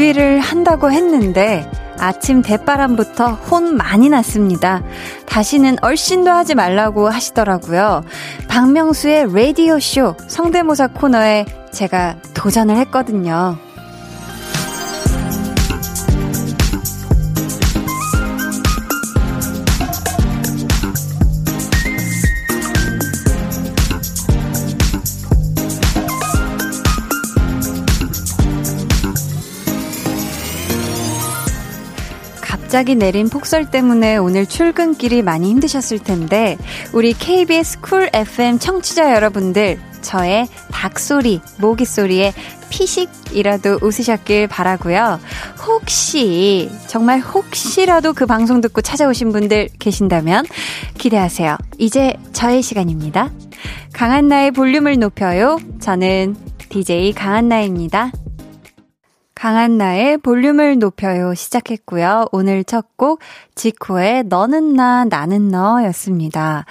준비를 한다고 했는데 아침 대바람부터 혼 많이 났습니다. 다시는 얼씬도 하지 말라고 하시더라고요. 박명수의 라디오 쇼 성대모사 코너에 제가 도전을 했거든요. 갑자기 내린 폭설 때문에 오늘 출근길이 많이 힘드셨을 텐데, 우리 KBS 쿨 FM 청취자 여러분들, 저의 닭소리, 모기소리에 피식이라도 웃으셨길 바라고요. 혹시, 정말 혹시라도 그 방송 듣고 찾아오신 분들 계신다면 기대하세요. 이제 저의 시간입니다. 강한나의 볼륨을 높여요. 저는 DJ 강한나입니다. 강한 나의 볼륨을 높여요 시작했고요. 오늘 첫 곡 지코의 너는 나 나는 너였습니다.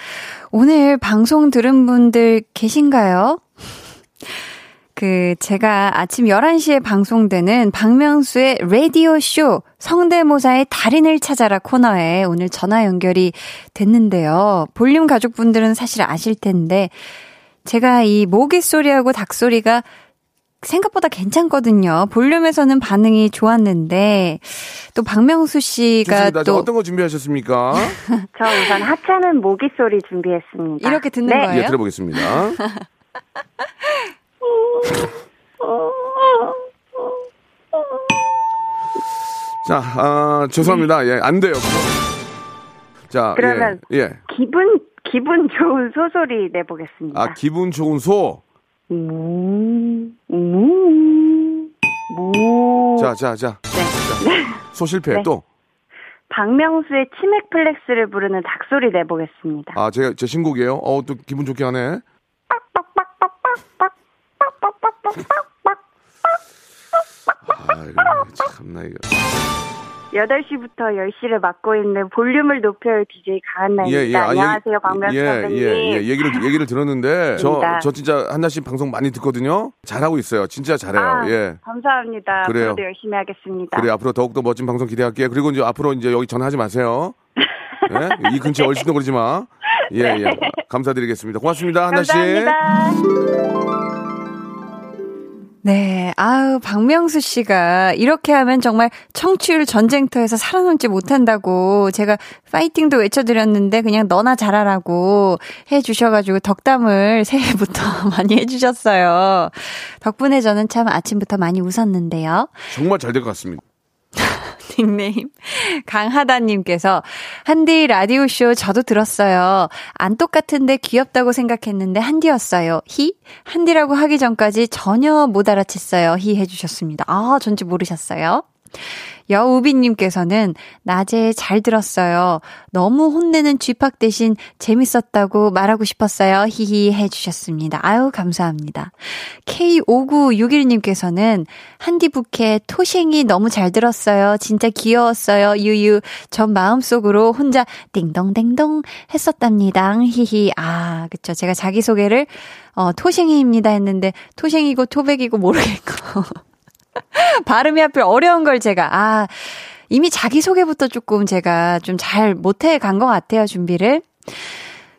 오늘 방송 들은 분들 계신가요? 그 제가 아침 11시에 방송되는 박명수의 라디오 쇼 성대모사의 달인을 찾아라 코너에 오늘 전화 연결이 됐는데요. 볼륨 가족분들은 사실 아실 텐데 제가 이 모기 소리하고 닭 소리가 생각보다 괜찮거든요. 볼륨에서는 반응이 좋았는데 또 박명수 씨가 좋습니다. 또 어떤 거 준비하셨습니까? 저 우선 하찮은 모기 소리 준비했습니다. 이렇게 듣는 네. 거예요? 예, 들어보겠습니다. 자, 아, 죄송합니다. 예, 안 돼요. 자, 그러면 예, 예. 기분 기분 좋은 소소리 내보겠습니다. 아, 기분 좋은 소. 음, 음, 음. 자, 자, 자. 네. 소 실패. 네. 또. 박명수의 치맥 flex를 부르는 닭소리 내보겠습니다. 아, 제가 제 신곡이에요. 어, 또 기분 좋게 하네. 아, 참나 이거. 8시부터 10시를 맡고 있는 볼륨을 높여요 DJ 강한나입니다. 아, 안녕하세요, 얘기- 박명수 예, 선생님. 예, 예, 얘기를 얘기를 들었는데 저. 저 진짜 한나 씨 방송 많이 듣거든요. 잘하고 있어요. 진짜 잘해요. 아, 예. 감사합니다. 그래요. 앞으로도 열심히 하겠습니다. 그래 앞으로 더욱더 멋진 방송 기대할게요. 그리고 이제 앞으로 이제 여기 전화하지 마세요. 예? 이 근처에 얼씬도 그러지 마. 예, 예. 감사드리겠습니다. 고맙습니다, 한나 씨. 감사합니다. 네, 아우, 박명수 씨가 이렇게 하면 정말 청취율 전쟁터에서 살아남지 못한다고 제가 파이팅도 외쳐드렸는데 그냥 너나 잘하라고 해주셔가지고 덕담을 새해부터 많이 해주셨어요. 덕분에 저는 참 아침부터 많이 웃었는데요. 정말 잘 될 것 같습니다. 닉네임 강하다님께서 한디 라디오쇼 저도 들었어요. 안 똑같은데 귀엽다고 생각했는데 한디였어요. 히? 한디라고 하기 전까지 전혀 못 알아챘어요. 히 해주셨습니다. 아, 전지 모르셨어요? 여우비님께서는 낮에 잘 들었어요. 너무 혼내는 쥐팍 대신 재밌었다고 말하고 싶었어요. 히히 해주셨습니다. 아유, 감사합니다. K5961님께서는 한디 부케 토생이 너무 잘 들었어요. 진짜 귀여웠어요. 유유. 전 마음속으로 혼자 띵동댕동 했었답니다. 히히. 아, 그쵸. 제가 자기소개를, 어, 토생이입니다 했는데, 토생이고 토백이고 모르겠고. 발음이 하필 어려운 걸 제가, 아, 이미 자기소개부터 조금 제가 좀 잘 못해 간 것 같아요, 준비를.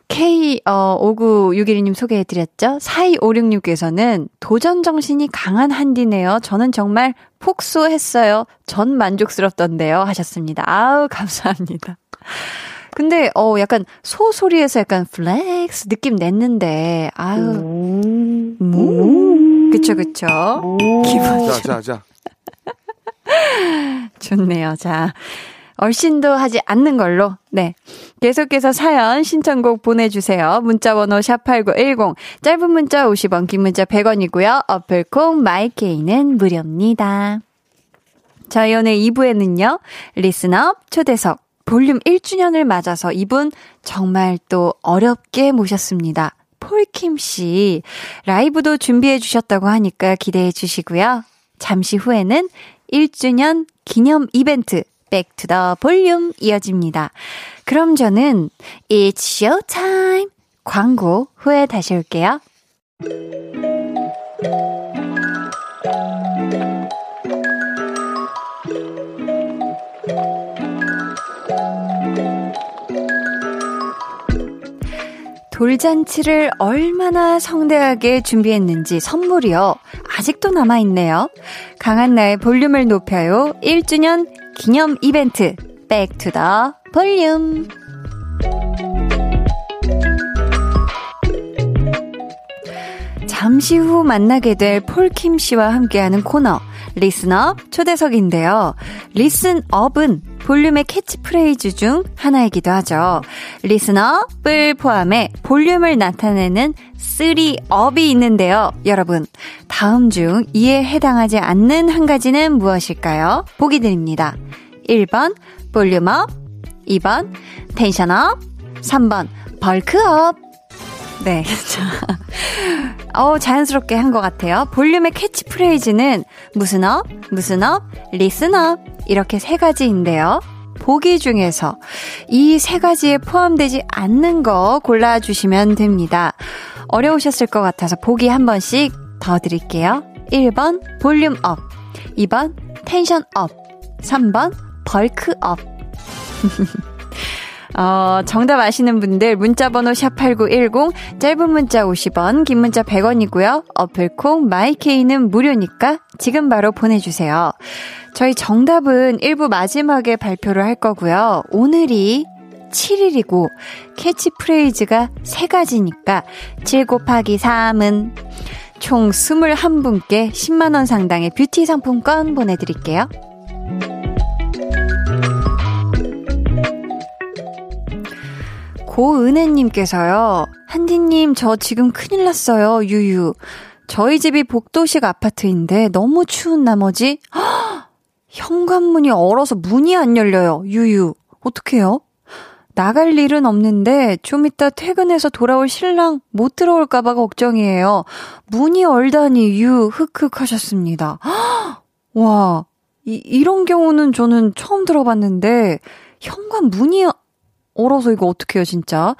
K, 어, 5961님 소개해드렸죠? 4256님께서는 도전 정신이 강한 한디네요. 저는 정말 폭소했어요. 전 만족스럽던데요. 하셨습니다. 아우, 감사합니다. 근데, 어, 약간 소 소리에서 약간 flex 느낌 냈는데, 아유. 음, 음. 그쵸, 그쵸. 기분 자, 자, 자. 좋네요. 자, 얼씬도 하지 않는 걸로, 네. 계속해서 사연, 신청곡 보내주세요. 문자번호 샵8910, 짧은 문자 50원, 긴 문자 100원이고요. 어플콩, 마이케이는 무료입니다. 저희 오늘 2부에는요, 리스너업 초대석, 볼륨 1주년을 맞아서 이분 정말 또 어렵게 모셨습니다. 폴킴 씨, 라이브도 준비해 주셨다고 하니까 기대해 주시고요. 잠시 후에는 1주년 기념 이벤트 Back to the Volume 이어집니다. 그럼 저는 It's show time 광고 후에 다시 올게요. 돌잔치를 얼마나 성대하게 준비했는지 선물이요. 아직도 남아있네요. 강한나의 볼륨을 높여요. 1주년 기념 이벤트. Back to the Volume. 잠시 후 만나게 될 폴킴 씨와 함께하는 코너 listen up 초대석인데요. listen up은 볼륨의 캐치프레이즈 중 하나이기도 하죠. listen up을 포함해 볼륨을 나타내는 3up이 있는데요. 여러분, 다음 중 이에 해당하지 않는 한 가지는 무엇일까요? 보기 드립니다. 1번 volume up, 2번 tension up, 3번 bulk up. 네. 어, 자연스럽게 한 것 같아요. 볼륨의 캐치프레이즈는 무슨 up, 무슨 up, listen up 이렇게 세 가지인데요. 보기 중에서 이 세 가지에 포함되지 않는 거 골라주시면 됩니다. 어려우셨을 것 같아서 보기 한 번씩 더 드릴게요. 1번 volume up, 2번 tension up, 3번 bulk up. 어, 정답 아시는 분들 문자번호 샵8910 짧은 문자 50원 긴 문자 100원이고요. 어플 콩, my K는 무료니까 지금 바로 보내주세요. 저희 정답은 1부 마지막에 발표를 할 거고요. 오늘이 7일이고 캐치프레이즈가 3가지니까 7 곱하기 3은 총 21분께 10만원 상당의 뷰티 상품권 보내드릴게요. 고은혜님께서요, 한디님, 저 지금 큰일 났어요, 유유. 저희 집이 복도식 아파트인데 너무 추운 나머지, 허! 현관문이 얼어서 문이 안 열려요, 유유. 어떡해요? 나갈 일은 없는데 좀 이따 퇴근해서 돌아올 신랑 못 들어올까봐 걱정이에요. 문이 얼다니 유 흑흑 하셨습니다. 와, 이, 이런 경우는 저는 처음 들어봤는데 현관 문이 얼어서 이거 어떡해요, 진짜.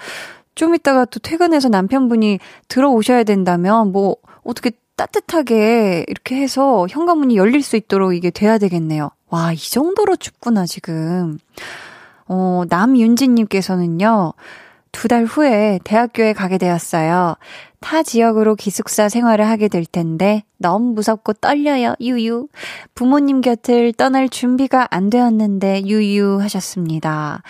좀 이따가 또 퇴근해서 남편분이 들어오셔야 된다면 뭐 어떻게 따뜻하게 이렇게 해서 현관문이 열릴 수 있도록 이게 돼야 되겠네요. 와, 이 정도로 춥구나, 지금. 어, 남윤지님께서는요, 두 달 후에 대학교에 가게 되었어요. 타 지역으로 기숙사 생활을 하게 될 텐데 너무 무섭고 떨려요. 유유. 부모님 곁을 떠날 준비가 안 되었는데 유유 하셨습니다.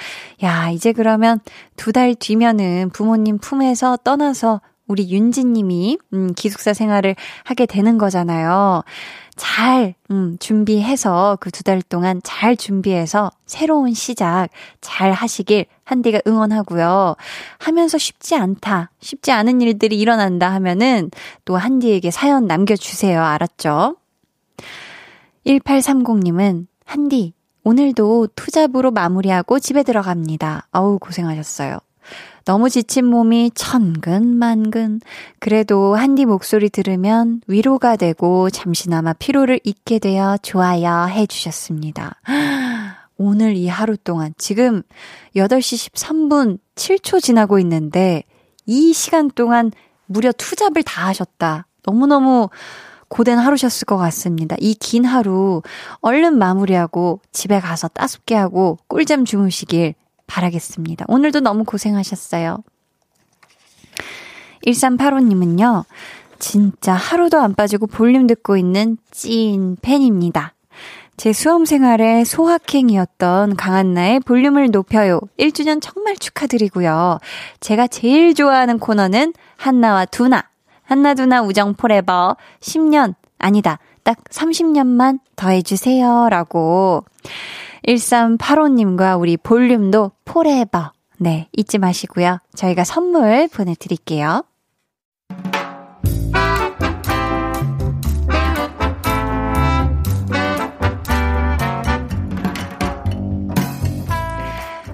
야, 이제 그러면 두 달 뒤면은 부모님 품에서 떠나서 우리 윤지 님이 음, 기숙사 생활을 하게 되는 거잖아요. 잘 음, 준비해서 그 두 달 동안 잘 준비해서 새로운 시작 잘 하시길 한디가 응원하고요. 하면서 쉽지 않다, 쉽지 않은 일들이 일어난다 하면은 또 한디에게 사연 남겨주세요. 알았죠? 1830님은 한디 오늘도 투잡으로 마무리하고 집에 들어갑니다. 어우 고생하셨어요. 너무 지친 몸이 천근만근. 그래도 한디 목소리 들으면 위로가 되고 잠시나마 피로를 잊게 되어 좋아요 해주셨습니다. 오늘 이 하루 동안 지금 8시 13분 7초 지나고 있는데 이 시간 동안 무려 투잡을 다 하셨다. 너무너무 고된 하루셨을 것 같습니다. 이 긴 하루 얼른 마무리하고 집에 가서 따숩게 하고 꿀잠 주무시길 바라겠습니다. 오늘도 너무 고생하셨어요. 1385님은요, 진짜 하루도 안 빠지고 볼륨 듣고 있는 찐 팬입니다. 제 수험 생활의 소확행이었던 강한나의 볼륨을 높여요. 1주년 정말 축하드리고요. 제가 제일 좋아하는 코너는 한나와 두나. 한나 두나 우정 forever 10년, 아니다. 딱 30년만 더해 주세요. 라고. 1385님과 우리 볼륨도 forever. 네, 잊지 마시고요. 저희가 선물 보내드릴게요.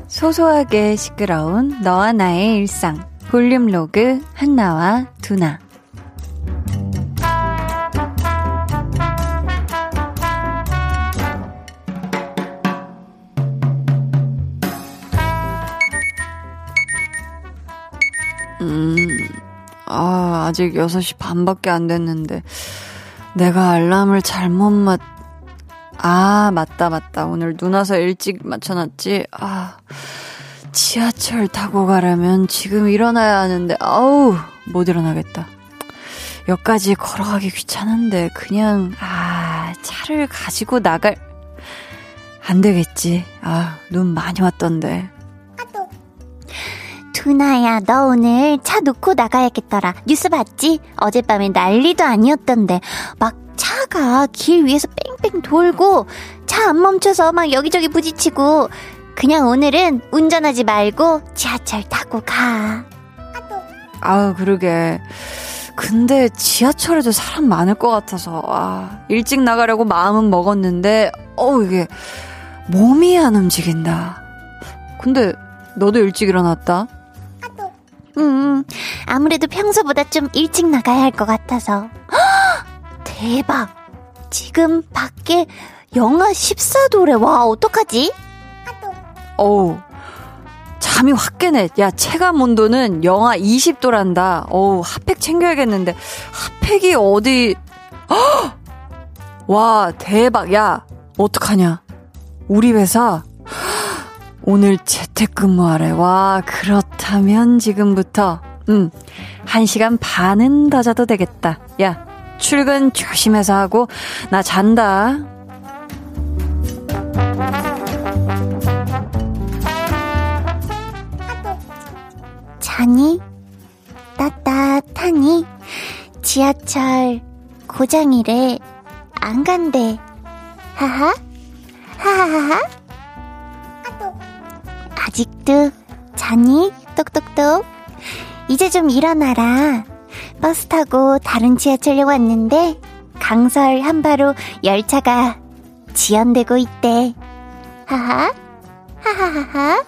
소소하게 시끄러운 너와 나의 일상. volume log 한나와 두나. 아, 아직 6시 반밖에 안 됐는데, 내가 알람을 잘못 맞, 아, 맞다, 맞다. 오늘 눈 와서 일찍 맞춰놨지. 아, 지하철 타고 가려면 지금 일어나야 하는데, 아우, 못 일어나겠다. 여기까지 걸어가기 귀찮은데, 그냥, 아, 차를 가지고 나갈, 안 되겠지. 아, 눈 많이 왔던데. 두나야, 너 오늘 차 놓고 나가야겠더라. 뉴스 봤지? 어젯밤에 난리도 아니었던데. 막 차가 길 위에서 뺑뺑 돌고, 차 안 멈춰서 막 여기저기 부딪히고, 그냥 오늘은 운전하지 말고 지하철 타고 가. 아우, 그러게. 근데 지하철에도 사람 많을 것 같아서, 아, 일찍 나가려고 마음은 먹었는데, 어 이게, 몸이 안 움직인다. 근데, 너도 일찍 일어났다? 음, 아무래도 평소보다 좀 일찍 나가야 할 것 같아서. 대박! 지금 밖에 영하 14도래. 와, 어떡하지? 어우, 잠이 확 깨네. 야, 체감 온도는 영하 20도란다. 어우, 핫팩 챙겨야겠는데. 핫팩이 어디, 허! 와, 대박. 야, 어떡하냐. 우리 회사, 오늘 재택근무하래. 와, 그렇다면 지금부터, 음, 한 시간 반은 더 자도 되겠다. 야, 출근 조심해서 하고, 나 잔다. 자니? 따뜻하니? 지하철 고장이래. 안 간대. 하하? 하하하하? 아직도 자니? 똑똑똑. 이제 좀 일어나라. 버스 타고 다른 지하철역 왔는데 강설 한 바로 열차가 지연되고 있대. 하하? 하하하하?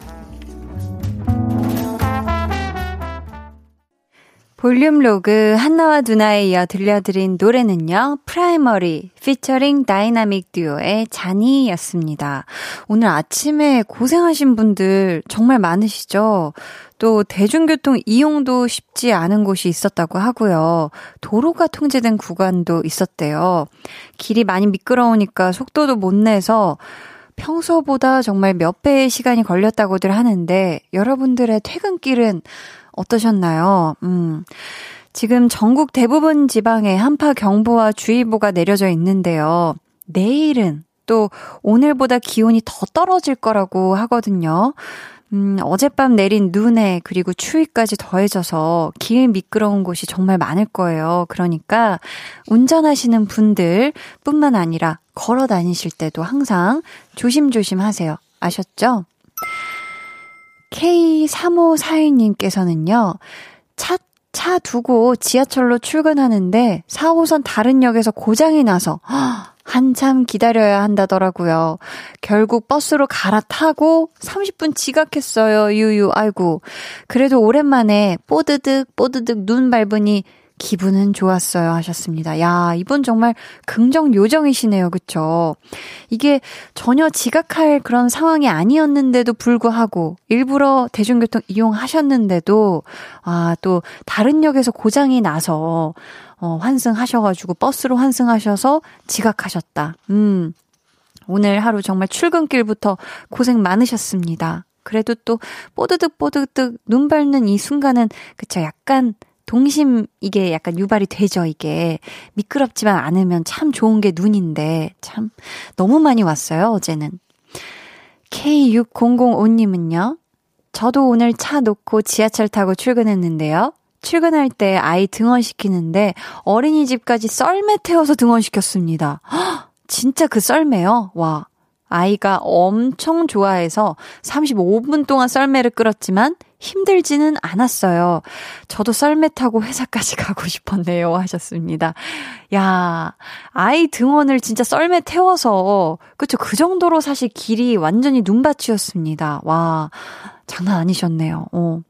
volume log 한나와 두나에 이어 들려드린 노래는요, 프라이머리 피처링 다이나믹 듀오의 자니였습니다. 오늘 아침에 고생하신 분들 정말 많으시죠? 또 대중교통 이용도 쉽지 않은 곳이 있었다고 하고요. 도로가 통제된 구간도 있었대요. 길이 많이 미끄러우니까 속도도 못 내서 평소보다 정말 몇 배의 시간이 걸렸다고들 하는데 여러분들의 퇴근길은 어떠셨나요? 음. 지금 전국 대부분 지방에 한파 경보와 주의보가 내려져 있는데요. 내일은 또 오늘보다 기온이 더 떨어질 거라고 하거든요. 음, 어젯밤 내린 눈에 그리고 추위까지 더해져서 길 미끄러운 곳이 정말 많을 거예요. 그러니까 운전하시는 분들 뿐만 아니라 걸어 다니실 때도 항상 조심조심 하세요. 아셨죠? K3541님께서는요, 차, 차 두고 지하철로 출근하는데 4호선 다른 역에서 고장이 나서 한참 기다려야 한다더라고요. 결국 버스로 갈아타고 30분 지각했어요. 유유, 아이고. 그래도 오랜만에 뽀드득, 뽀드득 눈 밟으니 기분은 좋았어요 하셨습니다. 야, 이분 정말 긍정 요정이시네요. 그쵸? 이게 전혀 지각할 그런 상황이 아니었는데도 불구하고 일부러 대중교통 이용하셨는데도 아, 또 다른 역에서 고장이 나서 어, 환승하셔가지고 버스로 환승하셔서 지각하셨다. 음. 오늘 하루 정말 출근길부터 고생 많으셨습니다. 그래도 또 뽀드득 뽀드득 눈 밟는 이 순간은 그쵸 약간 동심 이게 약간 유발이 되죠, 이게. 미끄럽지만 않으면 참 좋은 게 눈인데 참 너무 많이 왔어요, 어제는. K6005님은요. 저도 오늘 차 놓고 지하철 타고 출근했는데요. 출근할 때 아이 등원시키는데 어린이집까지 썰매 태워서 등원시켰습니다. 헉, 진짜 그 썰매요? 와. 아이가 엄청 좋아해서 35분 동안 썰매를 끌었지만 힘들지는 않았어요. 저도 썰매 타고 회사까지 가고 싶었네요. 하셨습니다. 야, 아이 등원을 진짜 썰매 태워서, 그쵸. 그 정도로 사실 길이 완전히 눈밭이었습니다. 와, 장난 아니셨네요. 어.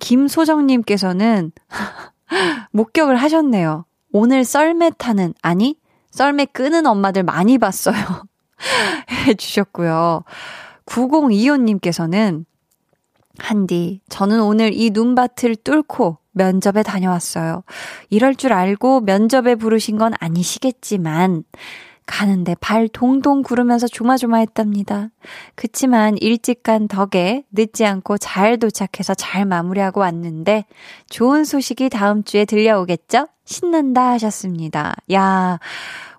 김소정님께서는 목격을 하셨네요. 오늘 썰매 타는, 아니, 썰매 끄는 엄마들 많이 봤어요. 해주셨고요. 9025님께서는 한디, 저는 오늘 이 눈밭을 뚫고 면접에 다녀왔어요. 이럴 줄 알고 면접에 부르신 건 아니시겠지만, 가는데 발 동동 구르면서 조마조마했답니다. 그치만 일찍 간 덕에 늦지 않고 잘 도착해서 잘 마무리하고 왔는데 좋은 소식이 다음 주에 들려오겠죠? 신난다 하셨습니다. 야,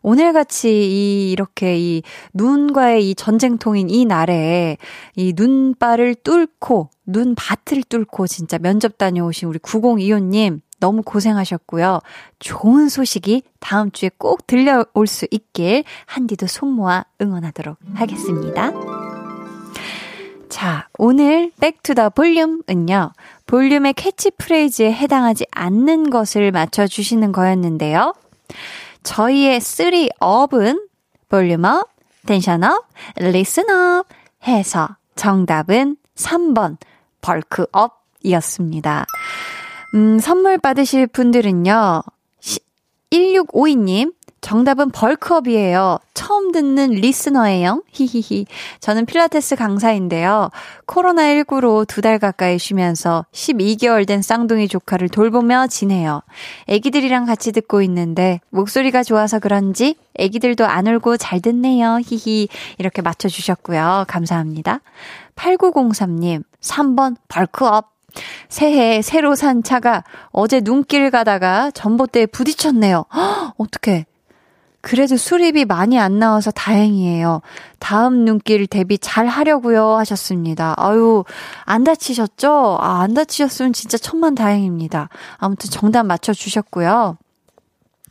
오늘같이 이, 이렇게 이 눈과의 이 전쟁통인 이 날에 이 눈발을 뚫고, 눈 밭을 뚫고 진짜 면접 다녀오신 우리 9025님 너무 고생하셨고요. 좋은 소식이 다음 주에 꼭 들려올 수 있길 한디도 손 모아 응원하도록 하겠습니다. 자, 오늘 Back to the Volume은요. 볼륨의 캐치프레이즈에 해당하지 않는 것을 맞춰주시는 거였는데요. 저희의 3up은 volume up, tension up, listen up 해서 정답은 3번 bulk up 이었습니다. 음, 선물 받으실 분들은요. 1652님, 정답은 bulk up이에요. 처음 듣는 listener예요. 히히히. 저는 필라테스 강사인데요. 코로나19로 두 달 가까이 쉬면서 12개월 된 쌍둥이 조카를 돌보며 지내요. 애기들이랑 같이 듣고 있는데 목소리가 좋아서 그런지 애기들도 안 울고 잘 듣네요. 히히. 이렇게 맞춰주셨고요. 감사합니다. 8903님, 3번 벌크업. 새해 새로 산 차가 어제 눈길 가다가 전봇대에 부딪혔네요. 어떡해. 그래도 수리비 많이 안 나와서 다행이에요. 다음 눈길 대비 잘 하려고요 하셨습니다. 아유, 안 다치셨죠? 아, 안 다치셨으면 진짜 천만 다행입니다. 아무튼 정답 맞춰 주셨고요.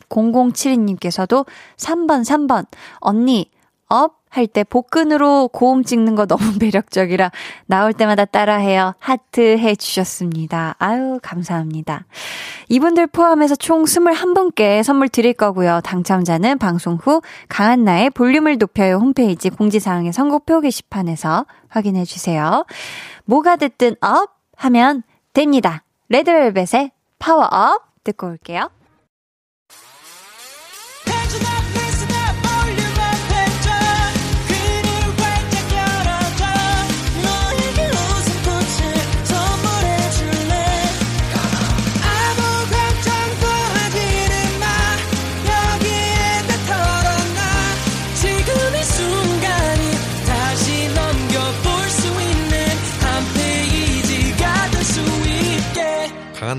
0072님께서도 3번 3번 언니 up 할 때 복근으로 고음 찍는 거 너무 매력적이라 나올 때마다 따라해요. 하트 해주셨습니다. 아유, 감사합니다. 이분들 포함해서 총 21분께 선물 드릴 거고요. 당첨자는 방송 후 강한나의 볼륨을 높여요 홈페이지 공지사항의 선곡표 게시판에서 확인해 주세요. 뭐가 됐든 업 하면 됩니다. 레드벨벳의 파워업 듣고 올게요.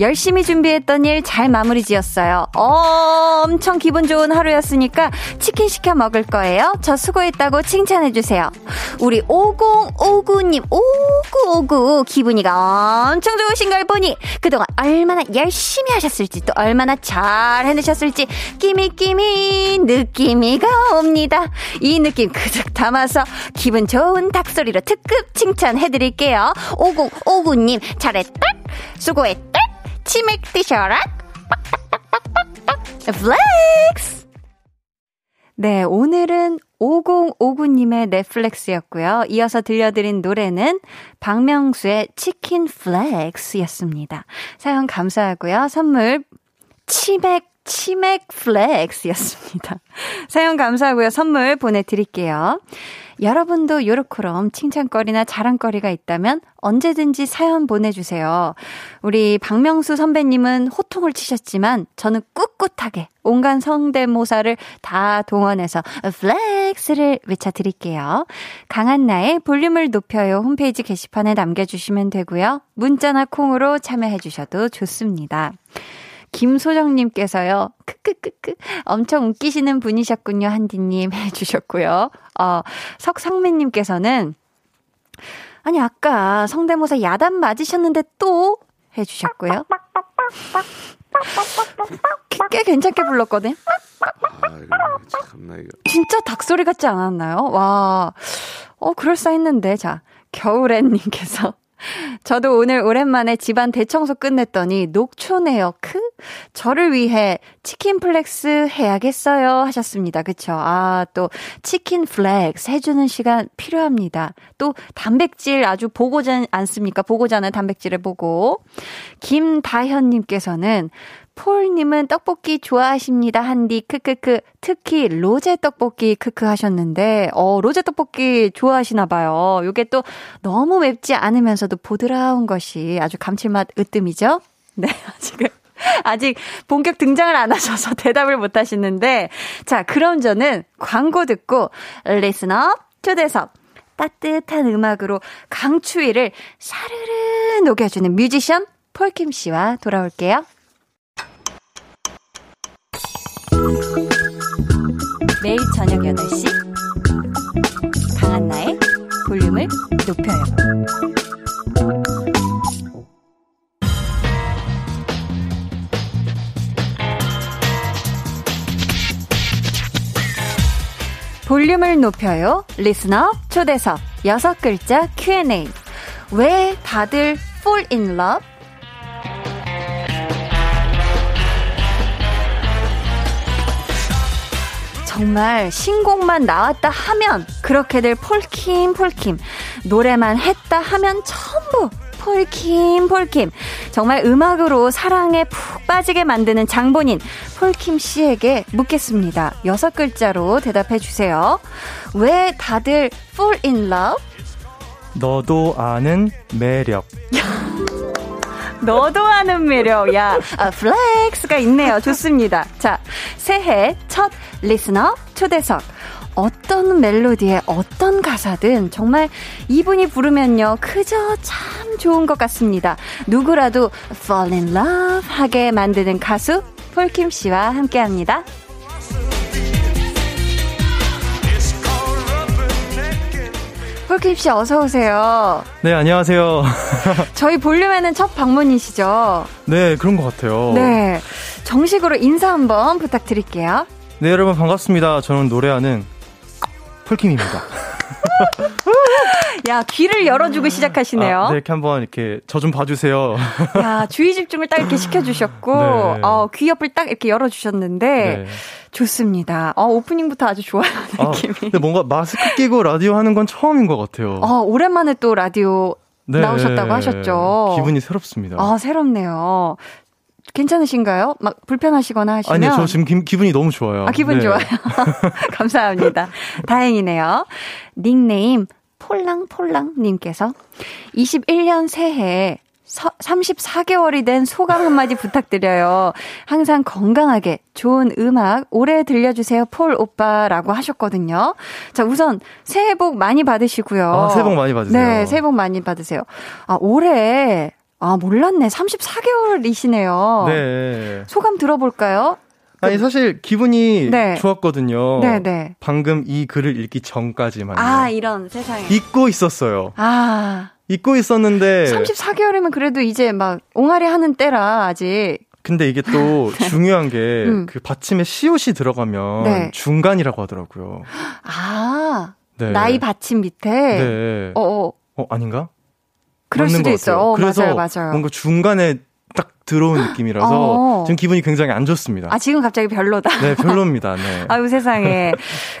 열심히 준비했던 일 잘 마무리 지었어요. 어, 엄청 기분 좋은 하루였으니까 치킨 시켜 먹을 거예요. 저 수고했다고 칭찬해주세요. 우리 5059님, 5959 기분이가 엄청 좋으신 걸 보니 그동안 얼마나 열심히 하셨을지 또 얼마나 잘 해내셨을지 끼미끼미 느낌이가 옵니다. 이 느낌 그득 담아서 기분 좋은 닭소리로 특급 칭찬해드릴게요. 5059님 잘했다 수고했다 치맥 드셔라. 플렉스! 네, 오늘은 5059님의 넷플렉스였고요. 이어서 들려드린 노래는 박명수의 치킨 플렉스였습니다. 사연 감사하고요. 선물 치맥 치맥 플렉스였습니다. 사연 감사하고요. 선물 보내드릴게요. 여러분도 요렇게럼 칭찬거리나 자랑거리가 있다면 언제든지 사연 보내주세요. 우리 박명수 선배님은 호통을 치셨지만 저는 꿋꿋하게 온갖 성대모사를 다 동원해서 flex를 외쳐드릴게요. 강한나의 볼륨을 높여요 홈페이지 게시판에 남겨주시면 되고요. 문자나 콩으로 참여해주셔도 좋습니다. 김소정님께서요, 크크크크, 엄청 웃기시는 분이셨군요, 한디님 해주셨고요. 어, 석상매님께서는, 아니, 아까 성대모사 야단 맞으셨는데 또 해주셨고요. 꽤 괜찮게 불렀거든. 아, 참나. 진짜 닭소리 같지 않았나요? 와, 어 그럴싸했는데 자 겨울엔님께서 저도 오늘 오랜만에 집안 대청소 끝냈더니 녹초네요. 크 저를 위해 치킨 flex 해야겠어요. 하셨습니다. 그쵸? 아, 또, 치킨 flex 해주는 시간 필요합니다. 또, 단백질 아주 보고잖습니까? 보고자는 단백질을 보고. 김다현님께서는 폴님은 떡볶이 좋아하십니다. 한디, 크크크. 특히 로제 떡볶이 크크 하셨는데, 어, 로제 떡볶이 좋아하시나 봐요. 요게 또 너무 맵지 않으면서도 보드라운 것이 아주 감칠맛 으뜸이죠? 네, 지금. 아직 본격 등장을 안 하셔서 대답을 못 하시는데, 자, 그럼 저는 광고 듣고, 리스너 초대석. 따뜻한 음악으로 강추위를 사르르 녹여주는 뮤지션 폴킴 씨와 돌아올게요. 매일 저녁 8시 강한나의 볼륨을 높여요. 볼륨을 높여요. 리스너 초대석 여섯 글자 Q&A. 왜 다들 fall in love? 정말 신곡만 나왔다 하면 그렇게들 폴킴 폴킴 노래만 했다 하면 전부 폴킴 폴킴 정말 음악으로 사랑에 푹 빠지게 만드는 장본인 폴킴 씨에게 묻겠습니다. 여섯 글자로 대답해 주세요. 왜 다들 fall in love? 너도 아는 매력. 너도 아는 매력. 야, 아, flex가 있네요. 좋습니다. 자, 새해 첫 listener 초대석. 어떤 멜로디에 어떤 가사든 정말 이분이 부르면요. 그저 참 좋은 것 같습니다. 누구라도 fall in love 하게 만드는 가수 폴킴 씨와 함께 합니다. 폴킴 씨 어서 오세요. 네, 안녕하세요. 저희 볼륨에는 첫 방문이시죠? 네, 그런 것 같아요. 네. 정식으로 인사 한번 부탁드릴게요. 네, 여러분 반갑습니다. 저는 노래하는 폴킴입니다. 야, 귀를 열어주고 시작하시네요. 아, 네, 이렇게 한번 이렇게 저 좀 봐주세요. 야, 주의 집중을 딱 이렇게 시켜주셨고, 네. 어, 귀 옆을 딱 이렇게 열어주셨는데, 네. 좋습니다. 어, 오프닝부터 아주 좋아요, 아, 느낌이. 근데 뭔가 마스크 끼고 라디오 하는 건 처음인 것 같아요. 어, 오랜만에 또 라디오 네. 나오셨다고 하셨죠. 기분이 새롭습니다. 아, 새롭네요. 괜찮으신가요? 막 불편하시거나 하시면? 아니요, 저 지금 기, 기분이 너무 좋아요. 아, 기분 네. 좋아요. 감사합니다. 다행이네요. 닉네임 폴랑폴랑님께서 21년 새해 34개월이 된 소감 한마디 부탁드려요. 항상 건강하게 좋은 음악 오래 들려주세요, 폴 오빠라고 하셨거든요. 자, 우선 새해 복 많이 받으시고요. 아, 새해 복 많이 받으세요. 네, 새해 복 많이 받으세요. 아, 올해, 아, 몰랐네. 34개월이시네요. 네. 소감 들어볼까요? 아니, 사실 기분이 네. 좋았거든요. 네, 네. 방금 이 글을 읽기 전까지만요. 아, 이런 세상에. 잊고 있었어요. 아, 잊고 있었는데 34개월이면 그래도 이제 막 옹알이 하는 때라 아직. 근데 이게 또 중요한 게그 음. 받침에 시옷이 들어가면 네. 중간이라고 하더라고요. 아, 네. 나이 받침 밑에. 네. 어, 어, 어, 아닌가? 그럴 수도 것 있어요. 어, 그래서 맞아요, 맞아요. 뭔가 중간에 딱 들어온 느낌이라서 어. 지금 기분이 굉장히 안 좋습니다. 아, 지금 갑자기 별로다. 네, 별로입니다. 네. 아유, 세상에.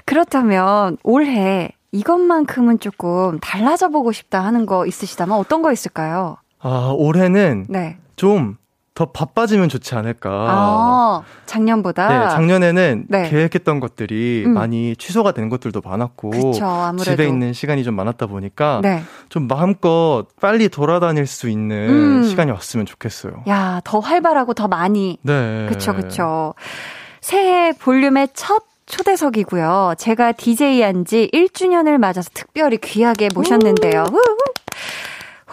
그렇다면 올해 이것만큼은 조금 달라져 보고 싶다 하는 거 있으시다면 어떤 거 있을까요? 아, 올해는 네. 좀 더 바빠지면 좋지 않을까. 아, 작년보다. 네, 작년에는 네. 계획했던 것들이 음. 많이 취소가 된 것들도 많았고 그쵸. 집에 있는 시간이 좀 많았다 보니까 네. 좀 마음껏 빨리 돌아다닐 수 있는 음. 시간이 왔으면 좋겠어요. 야, 더 활발하고 더 많이. 네. 그쵸, 그쵸. 새해 볼륨의 첫 초대석이고요. 제가 DJ 한 지 1주년을 맞아서 특별히 귀하게 모셨는데요.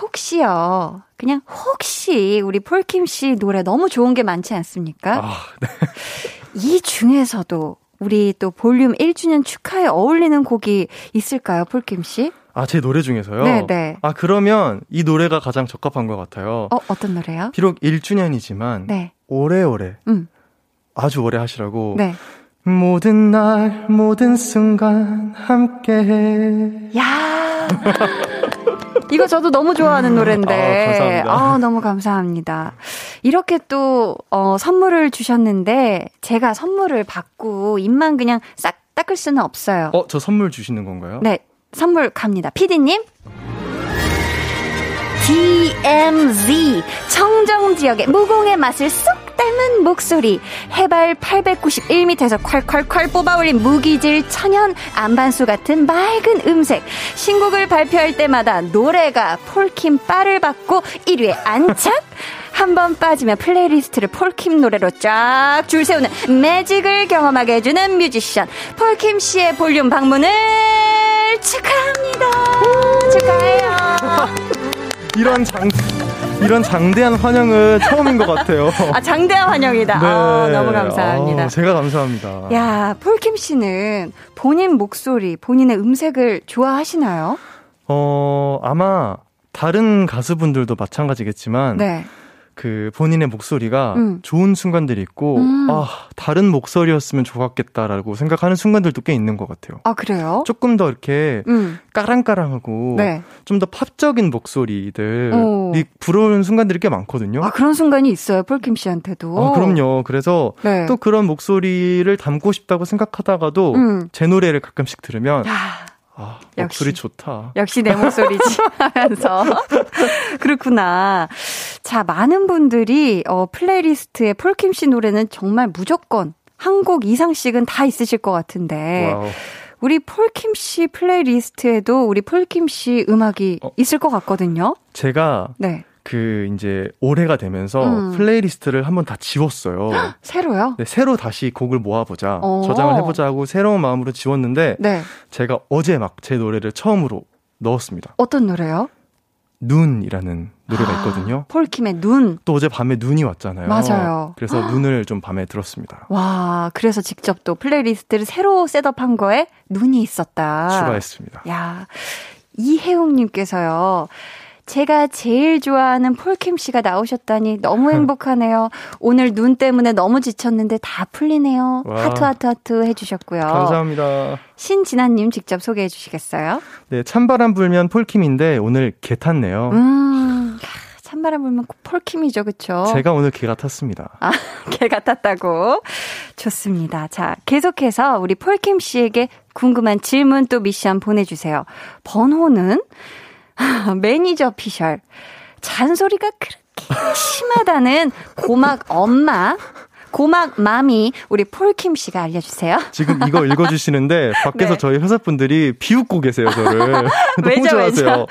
혹시요, 그냥 혹시 우리 폴킴 씨 노래 너무 좋은 게 많지 않습니까? 아, 네. 이 중에서도 우리 또 볼륨 1주년 축하에 어울리는 곡이 있을까요, 폴킴 씨? 아, 제 노래 중에서요? 네, 네. 아, 그러면 이 노래가 가장 적합한 것 같아요. 어, 어떤 노래요? 비록 1주년이지만 네. 오래오래 음, 아주 오래 하시라고 네. 모든 날 모든 순간 함께 해 야 이거 저도 너무 좋아하는 노래인데. 아, 감사합니다. 아, 너무 감사합니다. 이렇게 또, 어, 선물을 주셨는데, 제가 선물을 받고 입만 그냥 싹 닦을 수는 없어요. 어, 저 선물 주시는 건가요? 네, 선물 갑니다. 피디님. DMZ 청정 지역의 무공해 맛을 쏙 닮은 목소리 해발 891m에서 콸콸콸 뽑아올린 무기질 천연 암반수 같은 맑은 음색 신곡을 발표할 때마다 노래가 폴킴 빨을 받고 1위에 안착 한 번 빠지면 playlist를 폴킴 노래로 쫙 줄 세우는 매직을 경험하게 해주는 뮤지션 폴킴 씨의 볼륨 방문을 축하합니다 축하해요 이런 장 이런 장대한 환영은 처음인 것 같아요. 아 장대한 환영이다. 네. 아, 너무 감사합니다. 아, 제가 감사합니다. 야 폴킴 씨는 본인 목소리, 본인의 음색을 좋아하시나요? 어 아마 다른 가수분들도 마찬가지겠지만 네. 그 본인의 목소리가 음. 좋은 순간들이 있고 음. 아 다른 목소리였으면 좋았겠다라고 생각하는 순간들도 꽤 있는 것 같아요. 아 그래요? 조금 더 이렇게 음. 까랑까랑하고 네. 좀더 팝적인 목소리들이 오. 부러운 순간들이 꽤 많거든요. 아 그런 순간이 있어요, 폴킴 씨한테도. 아, 그럼요. 그래서 네. 또 그런 목소리를 담고 싶다고 생각하다가도 음. 제 노래를 가끔씩 들으면 야, 아, 역시. 목소리 좋다. 역시 내 목소리지 하면서 그렇구나. 자, 많은 분들이 어 playlist에 폴킴 씨 노래는 정말 무조건 한 곡 이상씩은 다 있으실 것 같은데 와우. 우리 폴킴 씨 playlist에도 우리 폴킴 씨 음악이 어. 있을 것 같거든요. 제가 네. 그 이제 올해가 되면서 음. playlist를 한번 다 지웠어요. 새로요? 네, 새로 다시 곡을 모아보자, 어. 저장을 해보자 하고 새로운 마음으로 지웠는데 네. 제가 어제 막 제 노래를 처음으로 넣었습니다. 어떤 노래요? 눈이라는 노래가 아, 있거든요. 폴킴의 눈. 또 어제 밤에 눈이 왔잖아요. 맞아요. 그래서 눈을 좀 밤에 들었습니다. 와, 그래서 직접 또 playlist를 새로 setup한 거에 눈이 있었다. 추가했습니다. 야, 이혜웅님께서요. 제가 제일 좋아하는 폴킴 씨가 나오셨다니 너무 행복하네요. 오늘 눈 때문에 너무 지쳤는데 다 풀리네요. 와. 하트 하트 하트 해주셨고요. 감사합니다. 신진아님 직접 소개해 주시겠어요? 네, 찬바람 불면 폴킴인데 오늘 계 탔네요. 음, 찬바람 불면 폴킴이죠, 그쵸? 제가 오늘 계가 탔습니다. 아, 계 탔다고. 좋습니다. 자, 계속해서 우리 폴킴 씨에게 궁금한 질문 또 미션 보내주세요. 번호는 매니저 피셜. 잔소리가 그렇게 심하다는 고막 엄마, 고막 맘이 우리 폴킴 씨가 알려주세요. 지금 이거 읽어주시는데 밖에서 네. 저희 회사 분들이 비웃고 계세요, 저를. 너무 좋아하세요.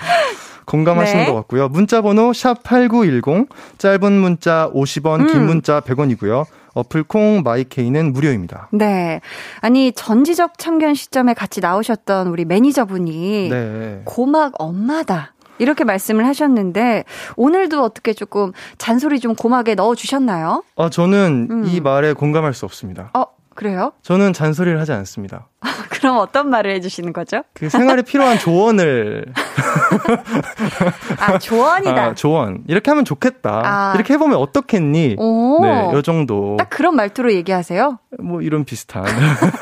공감하시는 네. 것 같고요. 문자 번호 샵 8910, 짧은 문자 50원, 긴 음. 문자 100원이고요. 어플 콩 My K는 무료입니다. 네. 아니, 전지적 참견 시점에 같이 나오셨던 우리 매니저분이 네. 고막 엄마다. 이렇게 말씀을 하셨는데 오늘도 어떻게 조금 잔소리 좀 고막에 넣어 주셨나요? 아, 저는 음. 이 말에 공감할 수 없습니다. 어, 그래요? 저는 잔소리를 하지 않습니다. 그럼 어떤 말을 해 주시는 거죠? 그 생활에 필요한 조언을 아, 조언이다. 아, 조언 이렇게 하면 좋겠다. 아. 이렇게 해보면 어떻겠니? 오. 네, 요 정도. 딱 그런 말투로 얘기하세요? 뭐 이런 비슷한.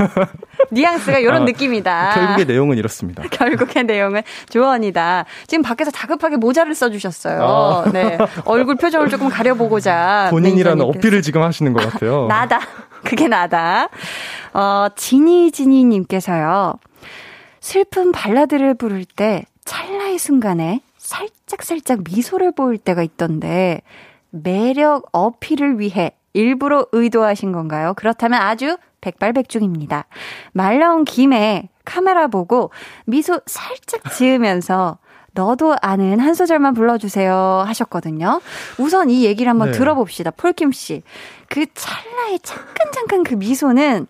뉘앙스가 이런 아, 느낌이다. 결국의 내용은 이렇습니다. 결국의 내용은 조언이다. 지금 밖에서 다급하게 모자를 써주셨어요. 아. 네. 얼굴 표정을 조금 가려보고자. 본인이라는. 어필을 지금 하시는 것 같아요. 나다. 그게 나다. 어, 지니 지니 님께서요. 슬픈 발라드를 부를 때 찰나의 순간에 살짝살짝 미소를 보일 때가 있던데 매력 어필을 위해 일부러 의도하신 건가요? 그렇다면 아주 백발백중입니다. 말 나온 김에 카메라 보고 미소 살짝 지으면서 너도 아는 한 소절만 불러주세요 하셨거든요. 우선 이 얘기를 한번 네. 들어봅시다. 폴킴 씨. 그 찰나의 잠깐 잠깐 그 미소는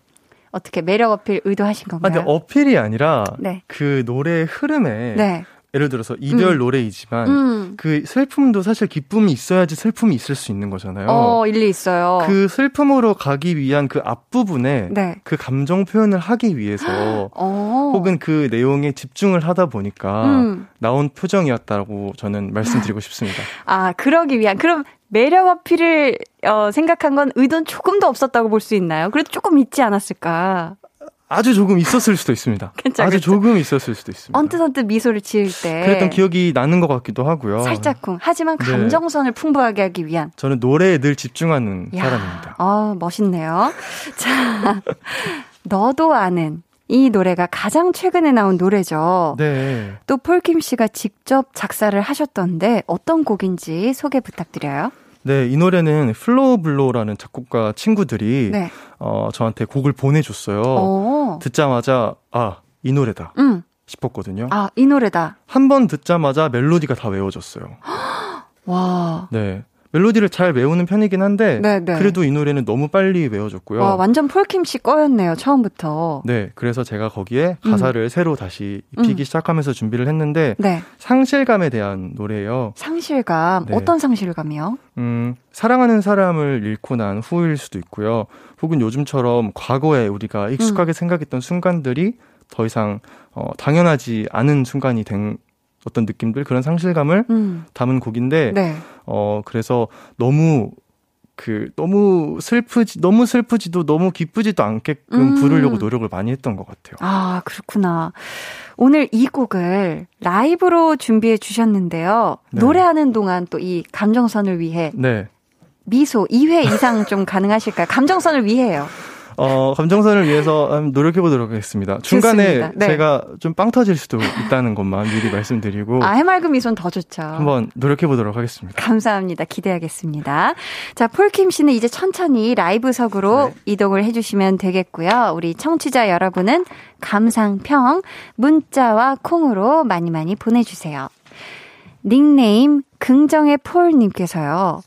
어떻게 매력 어필 의도하신 아, 건가요? 근데 어필이 아니라 네. 그 노래의 흐름에 네. 예를 들어서 이별 음. 노래이지만 음. 그 슬픔도 사실 기쁨이 있어야지 슬픔이 있을 수 있는 거잖아요. 어, 일리 있어요. 그 슬픔으로 가기 위한 그 앞부분에 네. 그 감정 표현을 하기 위해서 어. 혹은 그 내용에 집중을 하다 보니까 음. 나온 표정이었다고 저는 말씀드리고 싶습니다. 아, 그러기 위한 그럼 매력 어필을 어, 생각한 건 의도는 조금도 없었다고 볼 수 있나요? 그래도 조금 있지 않았을까? 아주 조금 있었을 수도 있습니다. 그쵸, 아주. 조금 있었을 수도 있습니다. 언뜻 언뜻 미소를 지을 때 그랬던 기억이 나는 것 같기도 하고요. 살짝쿵. 하지만 네. 감정선을 풍부하게 하기 위한 저는 노래에 늘 집중하는 야, 사람입니다. 어, 멋있네요. 자, 너도 아는 이 노래가 가장 최근에 나온 노래죠. 네. 또 폴킴 씨가 직접 작사를 하셨던데 어떤 곡인지 소개 부탁드려요. 네, 이 노래는 Flow Blow라는 작곡가 친구들이 네. 어, 저한테 곡을 보내줬어요. 오. 듣자마자 아, 이 노래다 음. 싶었거든요. 아, 이 노래다. 한 번 듣자마자 멜로디가 다 외워졌어요. 와. 네. 멜로디를 잘 외우는 편이긴 한데 네, 네. 그래도 이 노래는 너무 빨리 외워졌고요. 와, 완전 폴킴 씨 거였네요, 처음부터. 네, 그래서 제가 거기에 가사를 새로 다시 입히기 음. 시작하면서 준비를 했는데 네. 상실감에 대한 노래예요. 상실감. 네. 어떤 상실감이요? 음, 사랑하는 사람을 잃고 난 후일 수도 있고요. 혹은 요즘처럼 과거에 우리가 익숙하게 생각했던 순간들이 더 이상 어, 당연하지 않은 순간이 된 어떤 느낌들 그런 상실감을 음. 담은 곡인데 네. 어 그래서 너무 그 너무 슬프지 너무 슬프지도 너무 기쁘지도 않게끔 음. 부르려고 노력을 많이 했던 것 같아요. 아, 그렇구나. 오늘 이 곡을 라이브로 준비해 주셨는데요. 네. 노래하는 동안 또 이 감정선을 위해 네. 미소 2회 이상 좀 가능하실까요? 감정선을 위해요. 어, 감정선을 위해서 노력해보도록 하겠습니다. 중간에. 네. 제가 좀 빵 터질 수도 있다는 것만 미리 말씀드리고 아, 해맑은 미소는 더 좋죠. 한번 노력해보도록 하겠습니다. 감사합니다. 기대하겠습니다. 자, 폴킴 씨는 이제 천천히 라이브석으로 네. 이동을 해주시면 되겠고요. 우리 청취자 여러분은 감상평, 문자와 콩으로 많이 많이 보내주세요. 닉네임 긍정의 폴님께서요.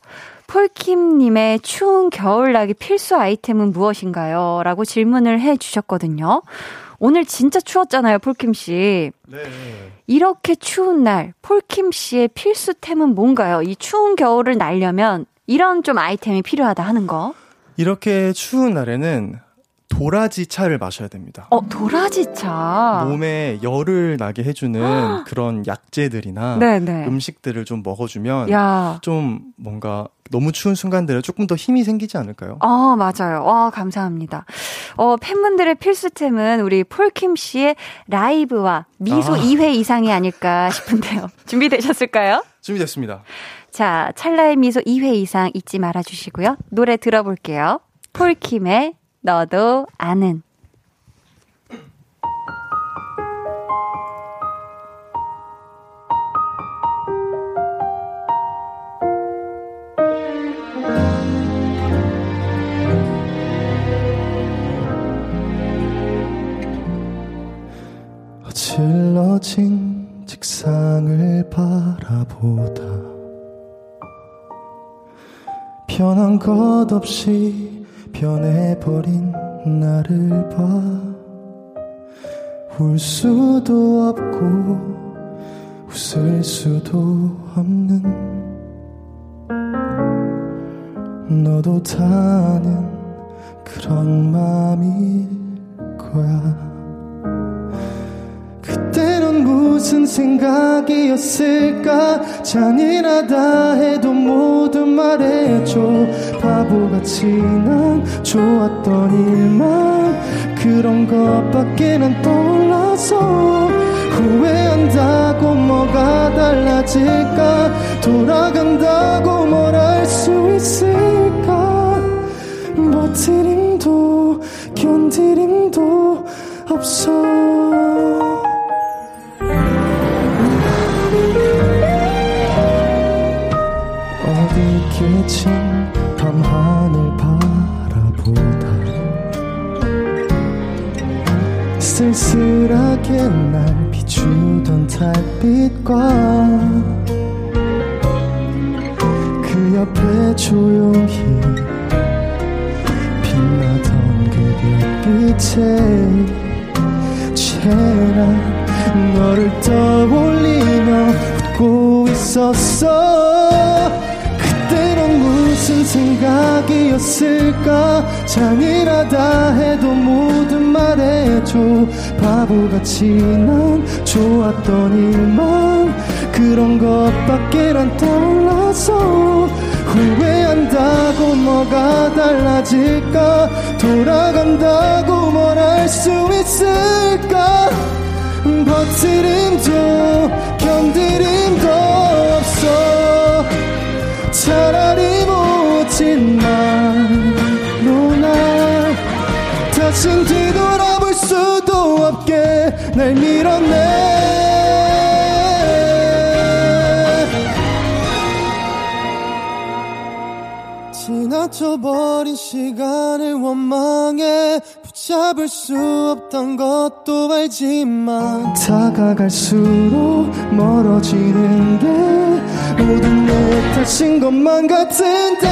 폴킴님의 추운 겨울나기 필수 아이템은 무엇인가요? 라고 질문을 해 주셨거든요. 오늘 진짜 추웠잖아요, 폴킴 씨. 네. 이렇게 추운 날, 폴킴 씨의 필수템은 뭔가요? 이 추운 겨울을 날려면 이런 좀 아이템이 필요하다 하는 거. 이렇게 추운 날에는 도라지 차를 마셔야 됩니다. 어, 도라지 차. 몸에 열을 나게 해주는 그런 약재들이나 네네. 음식들을 좀 먹어주면 야. 좀 뭔가 너무 추운 순간들에 조금 더 힘이 생기지 않을까요? 어, 맞아요. 와, 감사합니다. 어, 팬분들의 필수템은 우리 폴킴 씨의 라이브와 미소 아. 2회 이상이 아닐까 싶은데요. 준비되셨을까요? 준비됐습니다. 자, 찰나의 미소 2회 이상 잊지 말아 주시고요. 노래 들어볼게요. 폴킴의 너도 아는. 어질러진 책상을 바라보다 변한 것 없이 변해버린 나를 봐. 울 수도 없고 웃을 수도 없는 너도 다 아는 그런 마음일 거야 그때는 무슨 생각이었을까? 잔인하다 해도 모두 말해줘. 바보같이 난 좋았던 일만. 그런 것밖에 난 떠올라서 후회한다고 뭐가 달라질까? 돌아간다고 뭘할수 있을까? 버티림도 견디림도 없어 빛과 그 옆에 조용히 빛나던 그 별빛에 채난 너를 떠올리며 웃고 있었어. 그때는 무슨 생각이었을까? 잔인하다 해도 모두 말해줘. 바보같이 난 좋았던 일만 그런 것밖에 난 떠올라서 후회한다고 뭐가 달라질까? 돌아간다고 뭘 할 수 있을까? 버티림도 견디림도 없어. 차라리 못진 말로 날 다신 뒤돌아볼 수도 없게 날 밀어내 지나쳐버린 시간을 원망해 붙잡을 수 없던 것도 알지만 다가갈수록 멀어지는 게 모든 내 탓인 것만 같은데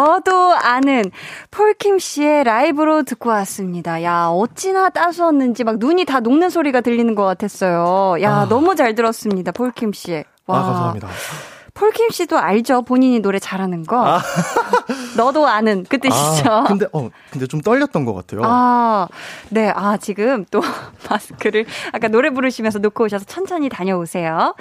너도 아는 폴킴 씨의 라이브로 듣고 왔습니다. 야, 어찌나 따스웠는지 막 눈이 다 녹는 소리가 들리는 것 같았어요. 야, 아. 너무 잘 들었습니다. 폴킴 씨. 와. 아, 감사합니다. 폴킴 씨도 알죠? 본인이 노래 잘하는 거. 아. 너도 아는 그 뜻이죠. 아, 근데 어 근데 좀 떨렸던 것 같아요. 아, 네. 아 지금 또 마스크를 아까 노래 부르시면서 놓고 오셔서 천천히 다녀오세요.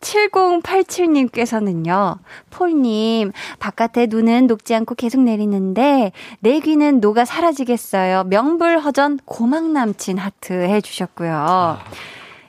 7087님께서는요. 폴님 바깥에 눈은 녹지 않고 계속 내리는데 내 귀는 녹아 사라지겠어요. 명불허전 고막 남친 하트 해 주셨고요. 아.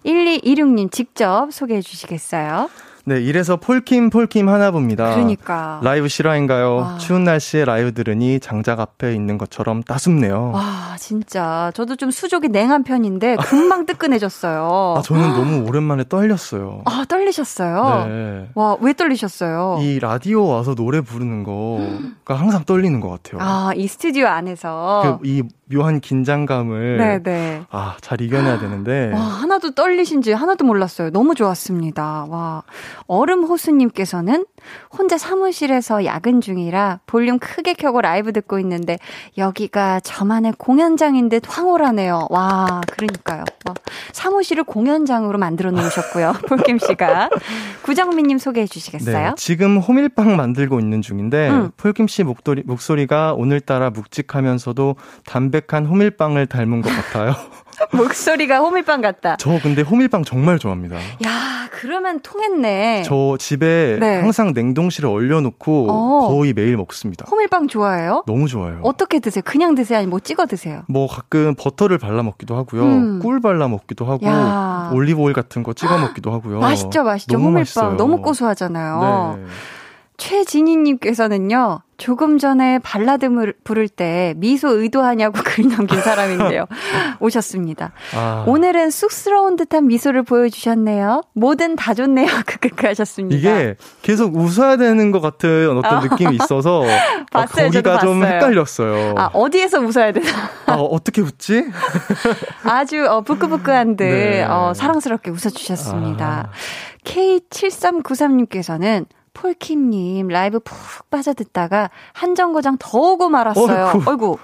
1226님 직접 소개해 주시겠어요? 네, 이래서 폴킴 폴킴 하나 봅니다. 그러니까. 라이브 실화인가요? 와. 추운 날씨에 라이브 들으니 장작 앞에 있는 것처럼 따숩네요. 와, 진짜. 저도 좀 수족이 냉한 편인데 금방 뜨끈해졌어요. 아, 저는 너무 오랜만에 떨렸어요. 아, 떨리셨어요? 네. 와, 왜 떨리셨어요? 이 라디오 와서 노래 부르는 거가 항상 떨리는 것 같아요. 아, 이 스튜디오 안에서. 그, 이 묘한 긴장감을 네네. 네. 아, 잘 이겨내야 되는데 와, 하나도 떨리신지 하나도 몰랐어요. 너무 좋았습니다. 와. 얼음 호수님께서는 혼자 사무실에서 야근 중이라 볼륨 크게 켜고 라이브 듣고 있는데 여기가 저만의 공연장인 듯 황홀하네요. 와, 그러니까요. 와, 사무실을 공연장으로 만들어 놓으셨고요. 폴킴 씨가. 구정민님 소개해 주시겠어요? 네, 지금 호밀빵 만들고 있는 중인데 음. 폴킴 씨 목도리, 목소리가 오늘따라 묵직하면서도 담백한 호밀빵을 닮은 것 같아요. 목소리가 호밀빵 같다. 저 근데 호밀빵 정말 좋아합니다. 야, 그러면 통했네. 저 집에 네. 항상 냉동실에 얼려놓고 어. 거의 매일 먹습니다. 호밀빵 좋아해요? 너무 좋아요. 어떻게 드세요? 그냥 드세요? 아니면 뭐 찍어 드세요? 뭐 가끔 버터를 발라 먹기도 하고요. 음. 꿀 발라 먹기도 하고 야. 올리브 오일 같은 거 찍어 먹기도 하고요. 맛있죠, 맛있죠. 호밀빵 맛있어요. 너무 고소하잖아요. 네. 최진희님께서는요, 조금 전에 발라드 부를 때 미소 의도하냐고 글 남긴 사람인데요. 오셨습니다. 아. 오늘은 쑥스러운 듯한 미소를 보여주셨네요. 뭐든 다 좋네요. 크크크 하셨습니다. 이게 계속 웃어야 되는 것 같은 어떤 어. 느낌이 있어서 봤어요, 아, 거기가 좀 헷갈렸어요. 아, 어디에서 웃어야 되나? 아, 어떻게 웃지? 아주 어, 부끄부끄한 듯 네. 어, 사랑스럽게 웃어주셨습니다. 아. K7393님께서는 폴킴님 라이브 푹 빠져듣다가 한정거장 더 오고 말았어요. 어이구. 어이구.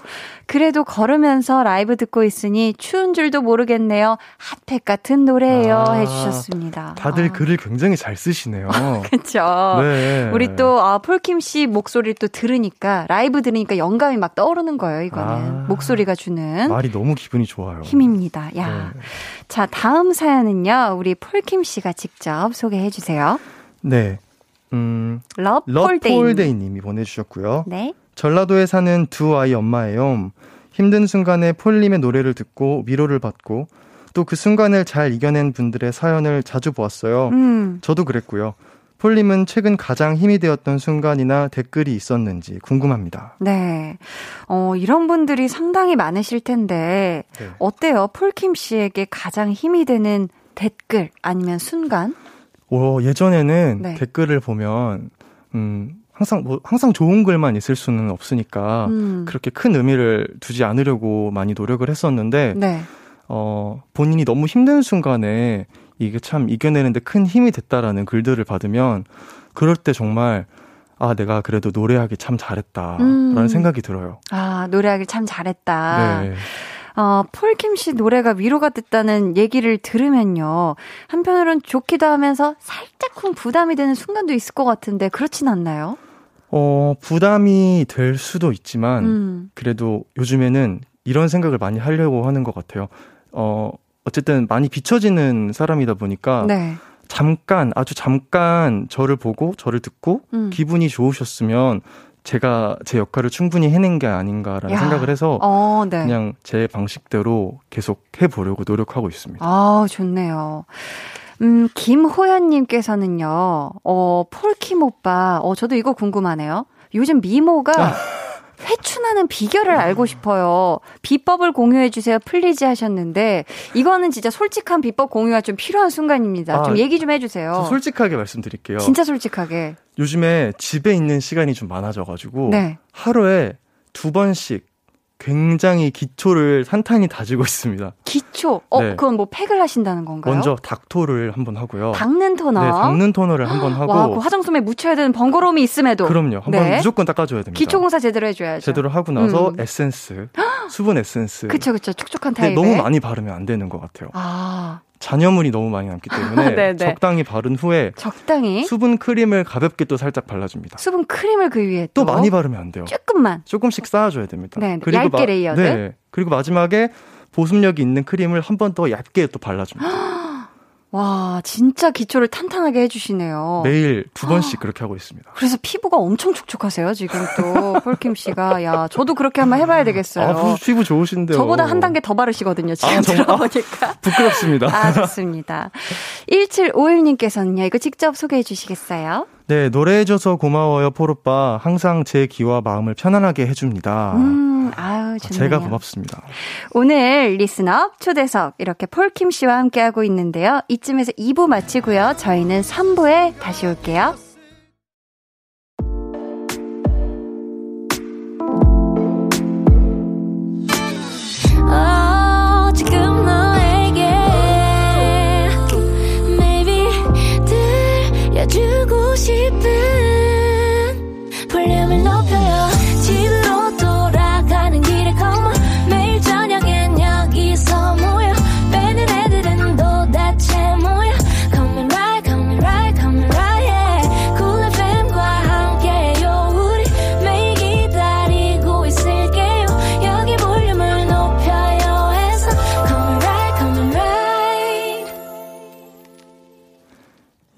그래도 걸으면서 라이브 듣고 있으니 추운 줄도 모르겠네요. 핫팩 같은 노래예요. 아, 해주셨습니다. 다들 아. 글을 굉장히 잘 쓰시네요. 그렇죠. 네. 우리 또 아, 폴킴 씨 목소리를 또 들으니까 라이브 들으니까 영감이 막 떠오르는 거예요. 이거는 아, 목소리가 주는 말이 너무 기분이 좋아요. 힘입니다. 야, 네. 자 다음 사연은요. 우리 폴킴 씨가 직접 소개해 주세요. 네. 음, 러폴데이 님이 보내주셨고요. 네. 전라도에 사는 두 아이 엄마예요. 힘든 순간에 폴님의 노래를 듣고 위로를 받고 또 그 순간을 잘 이겨낸 분들의 사연을 자주 보았어요. 음. 저도 그랬고요. 폴님은 최근 가장 힘이 되었던 순간이나 댓글이 있었는지 궁금합니다. 네. 어, 이런 분들이 상당히 많으실 텐데, 네. 어때요? 폴킴 씨에게 가장 힘이 되는 댓글 아니면 순간? 어, 예전에는 네. 댓글을 보면 음 항상 뭐 항상 좋은 글만 있을 수는 없으니까 음. 그렇게 큰 의미를 두지 않으려고 많이 노력을 했었는데 네. 어 본인이 너무 힘든 순간에 이게 참 이겨내는데 큰 힘이 됐다라는 글들을 받으면 그럴 때 정말 아 내가 그래도 노래하기 참 잘했다라는 음. 생각이 들어요. 아, 노래하길 참 잘했다. 네. 어, 폴킴 씨 노래가 위로가 됐다는 얘기를 들으면요. 한편으론 좋기도 하면서 살짝쿵 부담이 되는 순간도 있을 것 같은데 그렇진 않나요? 어 부담이 될 수도 있지만 음. 그래도 요즘에는 이런 생각을 많이 하려고 하는 것 같아요. 어, 어쨌든 많이 비춰지는 사람이다 보니까 네. 잠깐, 아주 잠깐 저를 보고 저를 듣고 음. 기분이 좋으셨으면 제가 제 역할을 충분히 해낸 게 아닌가라는 야. 생각을 해서 어, 네. 그냥 제 방식대로 계속 해보려고 노력하고 있습니다. 아, 좋네요. 음, 김호연님께서는요, 어, 폴킴 오빠, 어, 저도 이거 궁금하네요. 요즘 미모가 회춘하는 비결을 알고 싶어요. 비법을 공유해 주세요. please 하셨는데, 이거는 진짜 솔직한 비법 공유가 좀 필요한 순간입니다. 아, 좀 얘기 좀 해주세요. 저 솔직하게 말씀드릴게요. 진짜 솔직하게. 요즘에 집에 있는 시간이 좀 많아져가지고 네. 하루에 두 번씩 굉장히 기초를 탄탄히 다지고 있습니다. 기초. 어, 네. 그건 뭐 팩을 하신다는 건가요? 먼저 닦토를 한번 하고요. 닦는 토너. 네, 닦는 토너를 한번 하고 와, 그 화장솜에 묻혀야 되는 번거로움이 있음에도. 그럼요. 한번 네. 무조건 닦아줘야 됩니다. 기초 공사 제대로 해줘야죠. 제대로 하고 나서 음. 에센스, 수분 에센스. 그쵸, 그쵸. 촉촉한 근데 타입에. 너무 많이 바르면 안 되는 것 같아요. 아, 잔여물이 너무 많이 남기 때문에. 적당히 바른 후에 적당히 수분 크림을 가볍게 또 살짝 발라줍니다. 수분 크림을 그 위에 또 또, 많이 바르면 안 돼요. 조금만. 조금씩 쌓아줘야 됩니다. 네, 얇게 layered? 네. 그리고 마지막에 보습력이 있는 크림을 한 번 더 얇게 또 발라줍니다. 와, 진짜 기초를 탄탄하게 해주시네요. 매일 두 번씩 그렇게 하고 있습니다. 그래서 피부가 엄청 촉촉하세요, 지금 또. 폴킴 씨가. 야, 저도 그렇게 한번 해봐야 되겠어요. 아, 피부, 좋으신데요. 저보다 한 단계 더 바르시거든요, 지금 아? 들어보니까. 부끄럽습니다. 아, 좋습니다. 1751님께서는요, 이거 직접 소개해 주시겠어요? 네, 노래해줘서 고마워요, 포로빠. 항상 제 귀와 마음을 편안하게 해줍니다. 음, 아유, 아, 좋네요. 제가 고맙습니다. 오늘 리스너 초대석 이렇게 폴킴 씨와 함께하고 있는데요. 이쯤에서 2부 마치고요. 저희는 3부에 다시 올게요. 들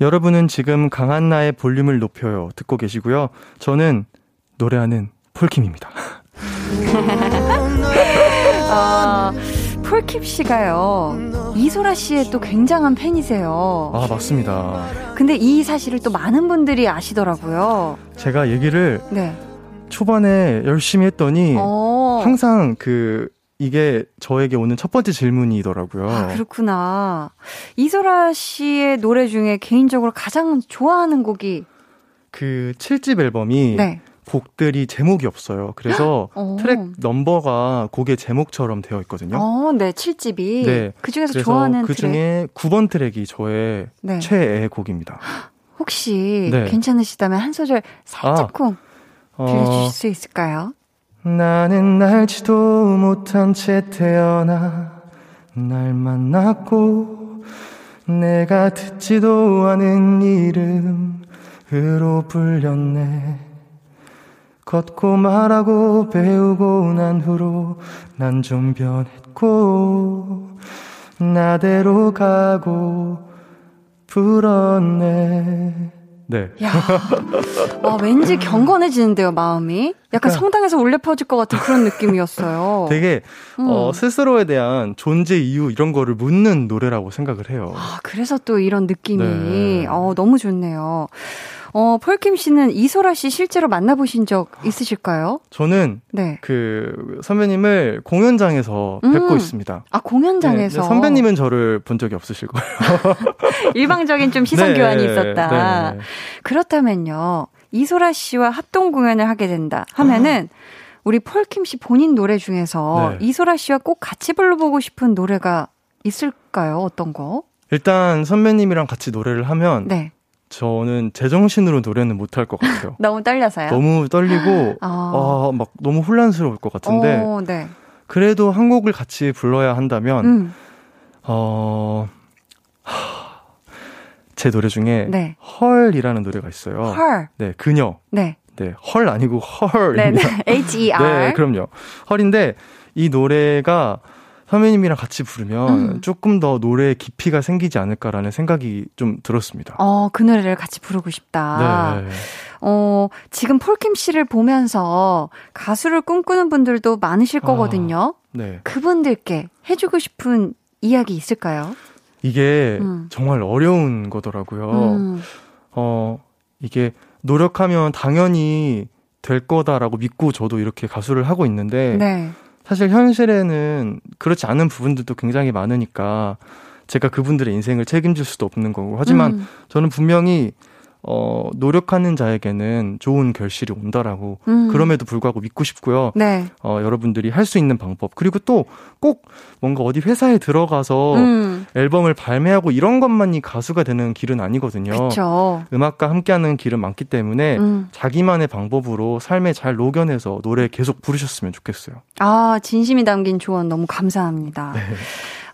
여러분은 지금 강한나의 볼륨을 높여요. 듣고 계시고요. 저는 노래하는 폴킴입니다. 어, 폴킴 씨가요. 이소라 씨의 또 굉장한 팬이세요. 아, 맞습니다. 근데 이 사실을 또 많은 분들이 아시더라고요. 제가 얘기를 네. 초반에 열심히 했더니 어. 항상 그 이게 저에게 오는 첫 번째 질문이더라고요. 아, 그렇구나. 이소라 씨의 노래 중에 개인적으로 가장 좋아하는 곡이 그 7집 앨범이 네. 곡들이 제목이 없어요. 그래서 어. 트랙 넘버가 곡의 제목처럼 되어 있거든요. 어, 네, 7집이. 네. 그 중에서 좋아하는 그 트랙. 중에 9번 트랙이 저의 네. 최애 곡입니다. 혹시 네. 괜찮으시다면 한 소절 살짝쿵 들려주실 어, 수 있을까요? 나는 날지도 못한 채 태어나 날 만났고 내가 듣지도 않은 이름으로 불렸네. 걷고 말하고 배우고 난 후로 난 좀 변했고 나대로 가고 불었네 네 야, 와, 왠지 경건해지는데요, 마음이. 약간 그러니까- 성당에서 울려 퍼질 것 같은 그런 느낌이었어요. 되게 음. 어, 스스로에 대한 존재 이유 이런 거를 묻는 노래라고 생각을 해요. 아, 그래서 또 이런 느낌이, 네. 어, 너무 좋네요. 어, 폴킴 씨는 이소라 씨 실제로 만나보신 적 있으실까요? 저는 네. 그 선배님을 공연장에서 음. 뵙고 있습니다. 아, 공연장에서. 네, 선배님은 저를 본 적이 없으실 거예요. 일방적인 좀 시선 네, 교환이 있었다. 네. 그렇다면요. 이소라 씨와 합동 공연을 하게 된다 하면은 우리 폴킴 씨 본인 노래 중에서 네. 이소라 씨와 꼭 같이 불러보고 싶은 노래가 있을까요? 어떤 거? 일단 선배님이랑 같이 노래를 하면 네. 저는 제정신으로 노래는 못할 것 같아요. 너무 떨려서요. 너무 떨리고 아. 아, 막 너무 혼란스러울 것 같은데 어, 네. 그래도 한 곡을 같이 불러야 한다면 음, 어. 하, 제 노래 중에 네. 헐이라는 노래가 있어요. 헐. 네, 그녀. 네. 네, 헐 아니고 헐입니다. 네, 네. H-E-R. 네, 그럼요. 헐인데 이 노래가 선배님이랑 같이 부르면 음. 조금 더 노래의 깊이가 생기지 않을까라는 생각이 좀 들었습니다. 어, 그 노래를 같이 부르고 싶다. 네. 어, 지금 폴킴 씨를 보면서 가수를 꿈꾸는 분들도 많으실 아. 거거든요. 네. 그분들께 해주고 싶은 이야기 있을까요? 이게 음. 정말 어려운 거더라고요. 음, 어, 이게 노력하면 당연히 될 거다라고 믿고 저도 이렇게 가수를 하고 있는데 네. 사실 현실에는 그렇지 않은 부분들도 굉장히 많으니까 제가 그분들의 인생을 책임질 수도 없는 거고. 하지만 음, 저는 분명히 어, 노력하는 자에게는 좋은 결실이 온다라고 음. 그럼에도 불구하고 믿고 싶고요. 네. 어, 여러분들이 할 수 있는 방법 그리고 또 꼭 뭔가 어디 회사에 들어가서 음, 앨범을 발매하고 이런 것만이 가수가 되는 길은 아니거든요. 그쵸. 음악과 함께하는 길은 많기 때문에 음. 자기만의 방법으로 삶에 잘 녹여내서 노래 계속 부르셨으면 좋겠어요. 아, 진심이 담긴 조언 너무 감사합니다. 네.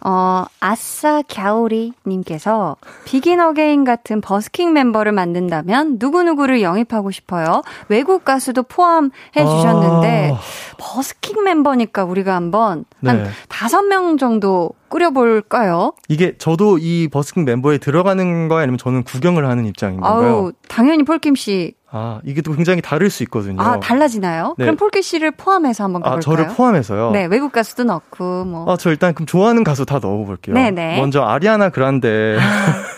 어, 아싸 가오리 님께서 비긴 어게인 같은 버스킹 멤버를 만든다면 누구누구를 영입하고 싶어요. 외국 가수도 포함해 주셨는데 아, 버스킹 멤버니까 우리가 한번 네. 한 다섯 명 정도 꾸려볼까요? 이게 저도 이 버스킹 멤버에 들어가는 거야 아니면 저는 구경을 하는 입장인 건가요? 아우, 당연히 폴킴 씨. 아, 이게 또 굉장히 다를 수 있거든요. 아, 달라지나요? 네. 그럼 폴킴 씨를 포함해서 한번 아, 가볼까요? 저를 포함해서요? 네, 외국 가수도 넣고, 뭐. 아, 저 일단 그럼 좋아하는 가수 다 넣어볼게요. 네네. 먼저 아리아나 그란데.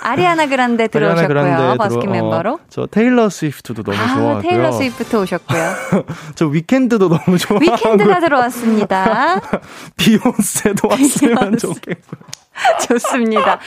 아리아나 그란데 들어오셨고요. 들어- 버스킹 어, 멤버로. 저 테일러 스위프트도 너무 아, 좋아하고요. 테일러 스위프트 오셨고요. 저 위켄드도 너무 좋아하고. 위켄드가 들어왔습니다. 비욘세도 왔으면. 좋겠고요. 좋습니다.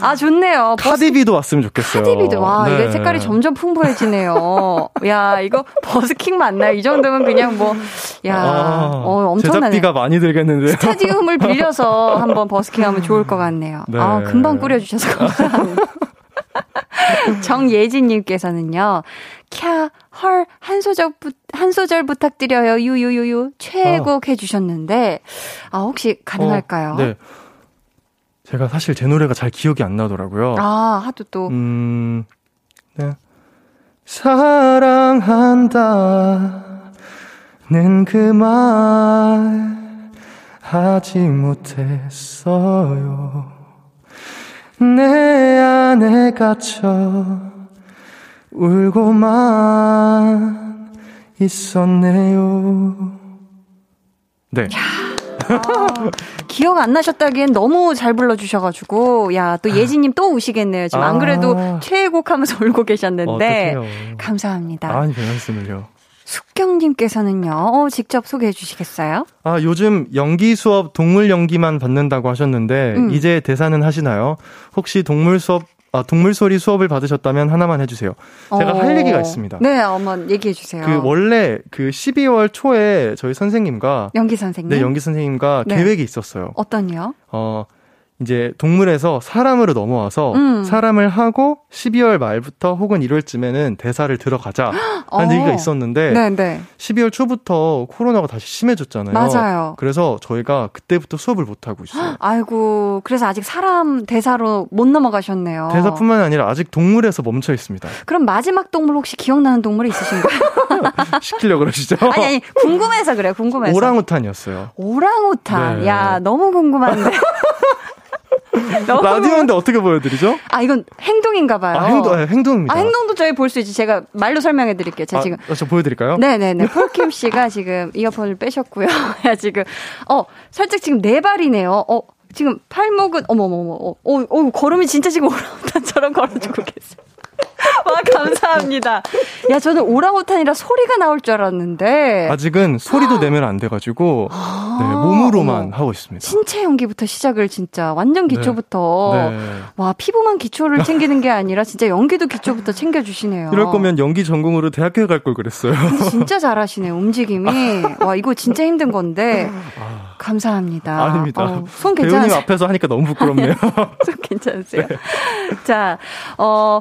아, 좋네요. 버스 카디비도 왔으면 좋겠어요. 카디비도 와 네. 이게 색깔이 점점 풍부해지네요. 야 이거 버스킹 맞나요? 이 정도면 그냥 뭐야 아, 어, 엄청나네. 제작비가 많이 들겠는데요. 스타디움을 빌려서 한번 버스킹하면 좋을 것 같네요. 네. 아 금방 꾸려주셔서 감사합니다. 정예진님께서는요, 캬, 헐, 한 소절, 부, 한 소절 부탁드려요. 유유유유. 최애곡 해주셨는데, 아, 혹시 가능할까요? 어, 네. 제가 사실 제 노래가 잘 기억이 안 나더라고요. 아, 하도 또. 음, 네. 사랑한다 는 그 말 하지 못했어요. 내 안에 갇혀 울고만 있었네요. 네. 기억 안 나셨다기엔 너무 잘 불러주셔가지고, 야, 또 예진님 또 우시겠네요. 지금 안 그래도 아. 최애곡 하면서 울고 계셨는데. 어떡해요. 감사합니다. 아니, 별 말씀을요. 숙경님께서는요, 어, 직접 소개해 주시겠어요? 아, 요즘 연기 수업 동물 연기만 받는다고 하셨는데, 음. 이제 대사는 하시나요? 혹시 동물 수업, 아, 동물 소리 수업을 받으셨다면 하나만 해주세요. 제가 할 얘기가 있습니다. 네, 한번 얘기해 주세요. 그, 원래 그 12월 초에 저희 선생님과, 연기 선생님. 네, 연기 선생님과 네. 계획이 있었어요. 어떤요? 어, 이제 동물에서 사람으로 넘어와서 음. 사람을 하고 12월 말부터 혹은 1월쯤에는 대사를 들어가자 하는 어. 얘기가 있었는데 네, 네. 12월 초부터 코로나가 다시 심해졌잖아요. 맞아요. 그래서 저희가 그때부터 수업을 못 하고 있어요. 아이고, 그래서 아직 사람 대사로 못 넘어가셨네요. 대사뿐만 아니라 아직 동물에서 멈춰 있습니다. 그럼 마지막 동물 혹시 기억나는 동물이 있으신가요? 시키려고 그러시죠? 아니, 아니, 궁금해서 그래요, 궁금해서. 오랑우탄이었어요. 오랑우탄. 네. 야, 너무 궁금한데. 너무 라디오인데 어떻게 보여드리죠? 아, 이건 행동인가 봐요. 아, 행동, 아, 행동입니다. 아, 행동도 저희 볼 수 있지. 제가 말로 설명해 드릴게요. 제가 아, 지금. 아, 저 보여드릴까요? 네네네. 폴킴 씨가 지금 이어폰을 빼셨고요. 야, 지금, 어, 살짝 지금 네 발이네요. 어, 지금 팔목은, 어머머머, 어, 어, 어, 걸음이 진짜 지금 오랑우탄처럼 걸어주고 계세요. 와, 감사합니다. 야, 저는 오랑우탄이라 소리가 나올 줄 알았는데. 아직은 소리도 내면 안 돼가지고 아, 네, 몸으로만 어머. 하고 있습니다. 신체 연기부터 시작을 진짜 완전 기초부터. 네. 와, 피부만 기초를 챙기는 게 아니라 진짜 연기도 기초부터 챙겨주시네요. 이럴 거면 연기 전공으로 대학교에 갈걸 그랬어요. 진짜 잘하시네요, 움직임이. 와, 이거 진짜 힘든 건데. 감사합니다. 아닙니다. 어, 손 배우님 괜찮으세요? 앞에서 하니까 너무 부끄럽네요. 손 괜찮으세요? 자, 어,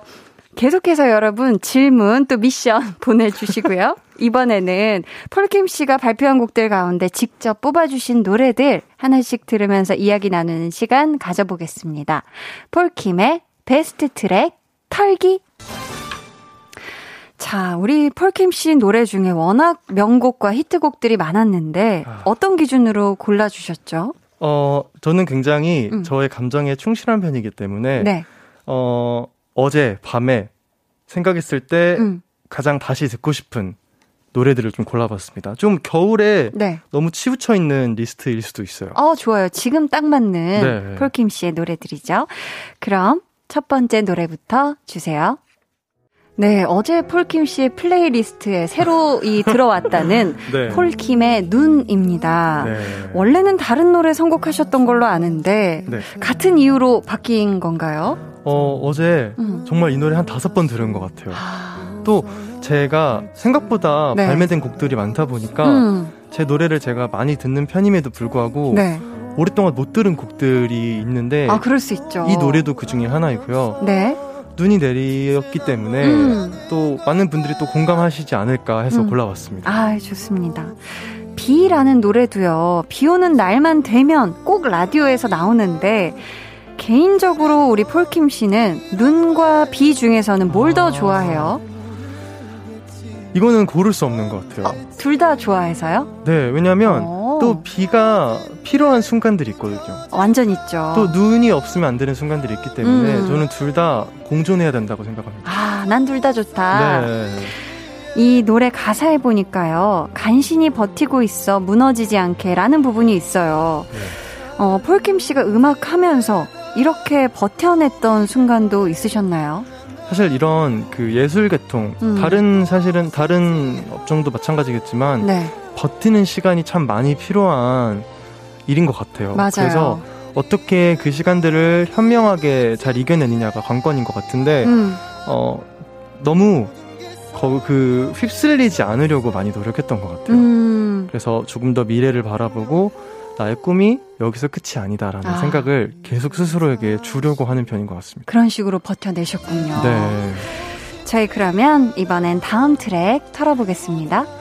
계속해서 여러분 질문 또 미션 보내주시고요. 이번에는 폴킴 씨가 발표한 곡들 가운데 직접 뽑아주신 노래들 하나씩 들으면서 이야기 나누는 시간 가져보겠습니다. 폴킴의 베스트 트랙 털기. 자, 우리 폴킴 씨 노래 중에 워낙 명곡과 히트곡들이 많았는데 어떤 기준으로 골라주셨죠? 어, 저는 굉장히 음. 저의 감정에 충실한 편이기 때문에 네. 어, 어제 밤에 생각했을 때 음. 가장 다시 듣고 싶은 노래들을 좀 골라봤습니다. 좀 겨울에 네. 너무 치우쳐 있는 리스트일 수도 있어요. 어, 좋아요. 지금 딱 맞는 네. 폴킴 씨의 노래들이죠. 그럼 첫 번째 노래부터 주세요. 네, 어제 폴킴 씨의 playlist에 새로 이 들어왔다는 네. 폴킴의 눈입니다. 네. 원래는 다른 노래 선곡하셨던 걸로 아는데 네. 같은 이유로 바뀐 건가요? 어, 어제 음. 정말 이 노래 한 다섯 번 들은 것 같아요. 아, 또 제가 생각보다 네. 발매된 곡들이 많다 보니까 음, 제 노래를 제가 많이 듣는 편임에도 불구하고 네. 오랫동안 못 들은 곡들이 있는데 아, 그럴 수 있죠. 이 노래도 그 중에 하나이고요. 네. 눈이 내렸기 때문에 음. 또 많은 분들이 또 공감하시지 않을까 해서 음. 골라왔습니다. 아, 좋습니다. 비라는 노래도요, 비 오는 날만 되면 꼭 라디오에서 나오는데, 개인적으로 우리 폴킴 씨는 눈과 비 중에서는 뭘더 좋아해요? 이거는 고를 수 없는 것 같아요. 둘다 좋아해서요? 네, 왜냐면 어, 또 비가 필요한 순간들이 있거든요. 완전 있죠. 또 눈이 없으면 안 되는 순간들이 있기 때문에 음. 저는 둘 다 공존해야 된다고 생각합니다. 아, 난 둘 다 좋다. 네. 이 노래 가사에 보니까요, 간신히 버티고 있어 무너지지 않게 라는 부분이 있어요. 네. 어, 폴킴 씨가 음악 하면서 이렇게 버텨냈던 순간도 있으셨나요? 사실 이런 그 예술 계통 음. 다른 사실은 다른 업종도 마찬가지겠지만 네, 버티는 시간이 참 많이 필요한 일인 것 같아요. 맞아요. 그래서 어떻게 그 시간들을 현명하게 잘 이겨내느냐가 관건인 것 같은데 음, 어 너무 거, 그 휩쓸리지 않으려고 많이 노력했던 것 같아요. 음, 그래서 조금 더 미래를 바라보고 나의 꿈이 여기서 끝이 아니다라는 아. 생각을 계속 스스로에게 주려고 하는 편인 것 같습니다. 그런 식으로 버텨내셨군요. 네. 저희 그러면 이번엔 다음 트랙 털어보겠습니다.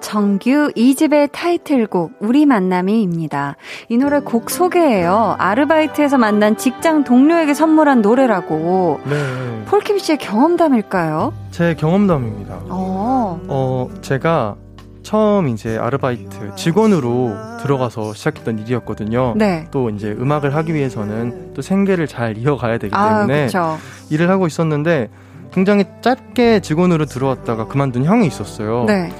정규 2집의 타이틀곡 우리 만남이입니다. 이 노래 곡 소개예요. 아르바이트에서 만난 직장 동료에게 선물한 노래라고. 네. 폴킴 씨의 경험담일까요? 제 경험담입니다. 어. 어, 제가 처음 이제 아르바이트 직원으로 들어가서 시작했던 일이었거든요. 네. 또 이제 음악을 하기 위해서는 또 생계를 잘 이어가야 되기 아, 때문에 그쵸. 일을 하고 있었는데 굉장히 짧게 직원으로 들어왔다가 그만둔 형이 있었어요. 네.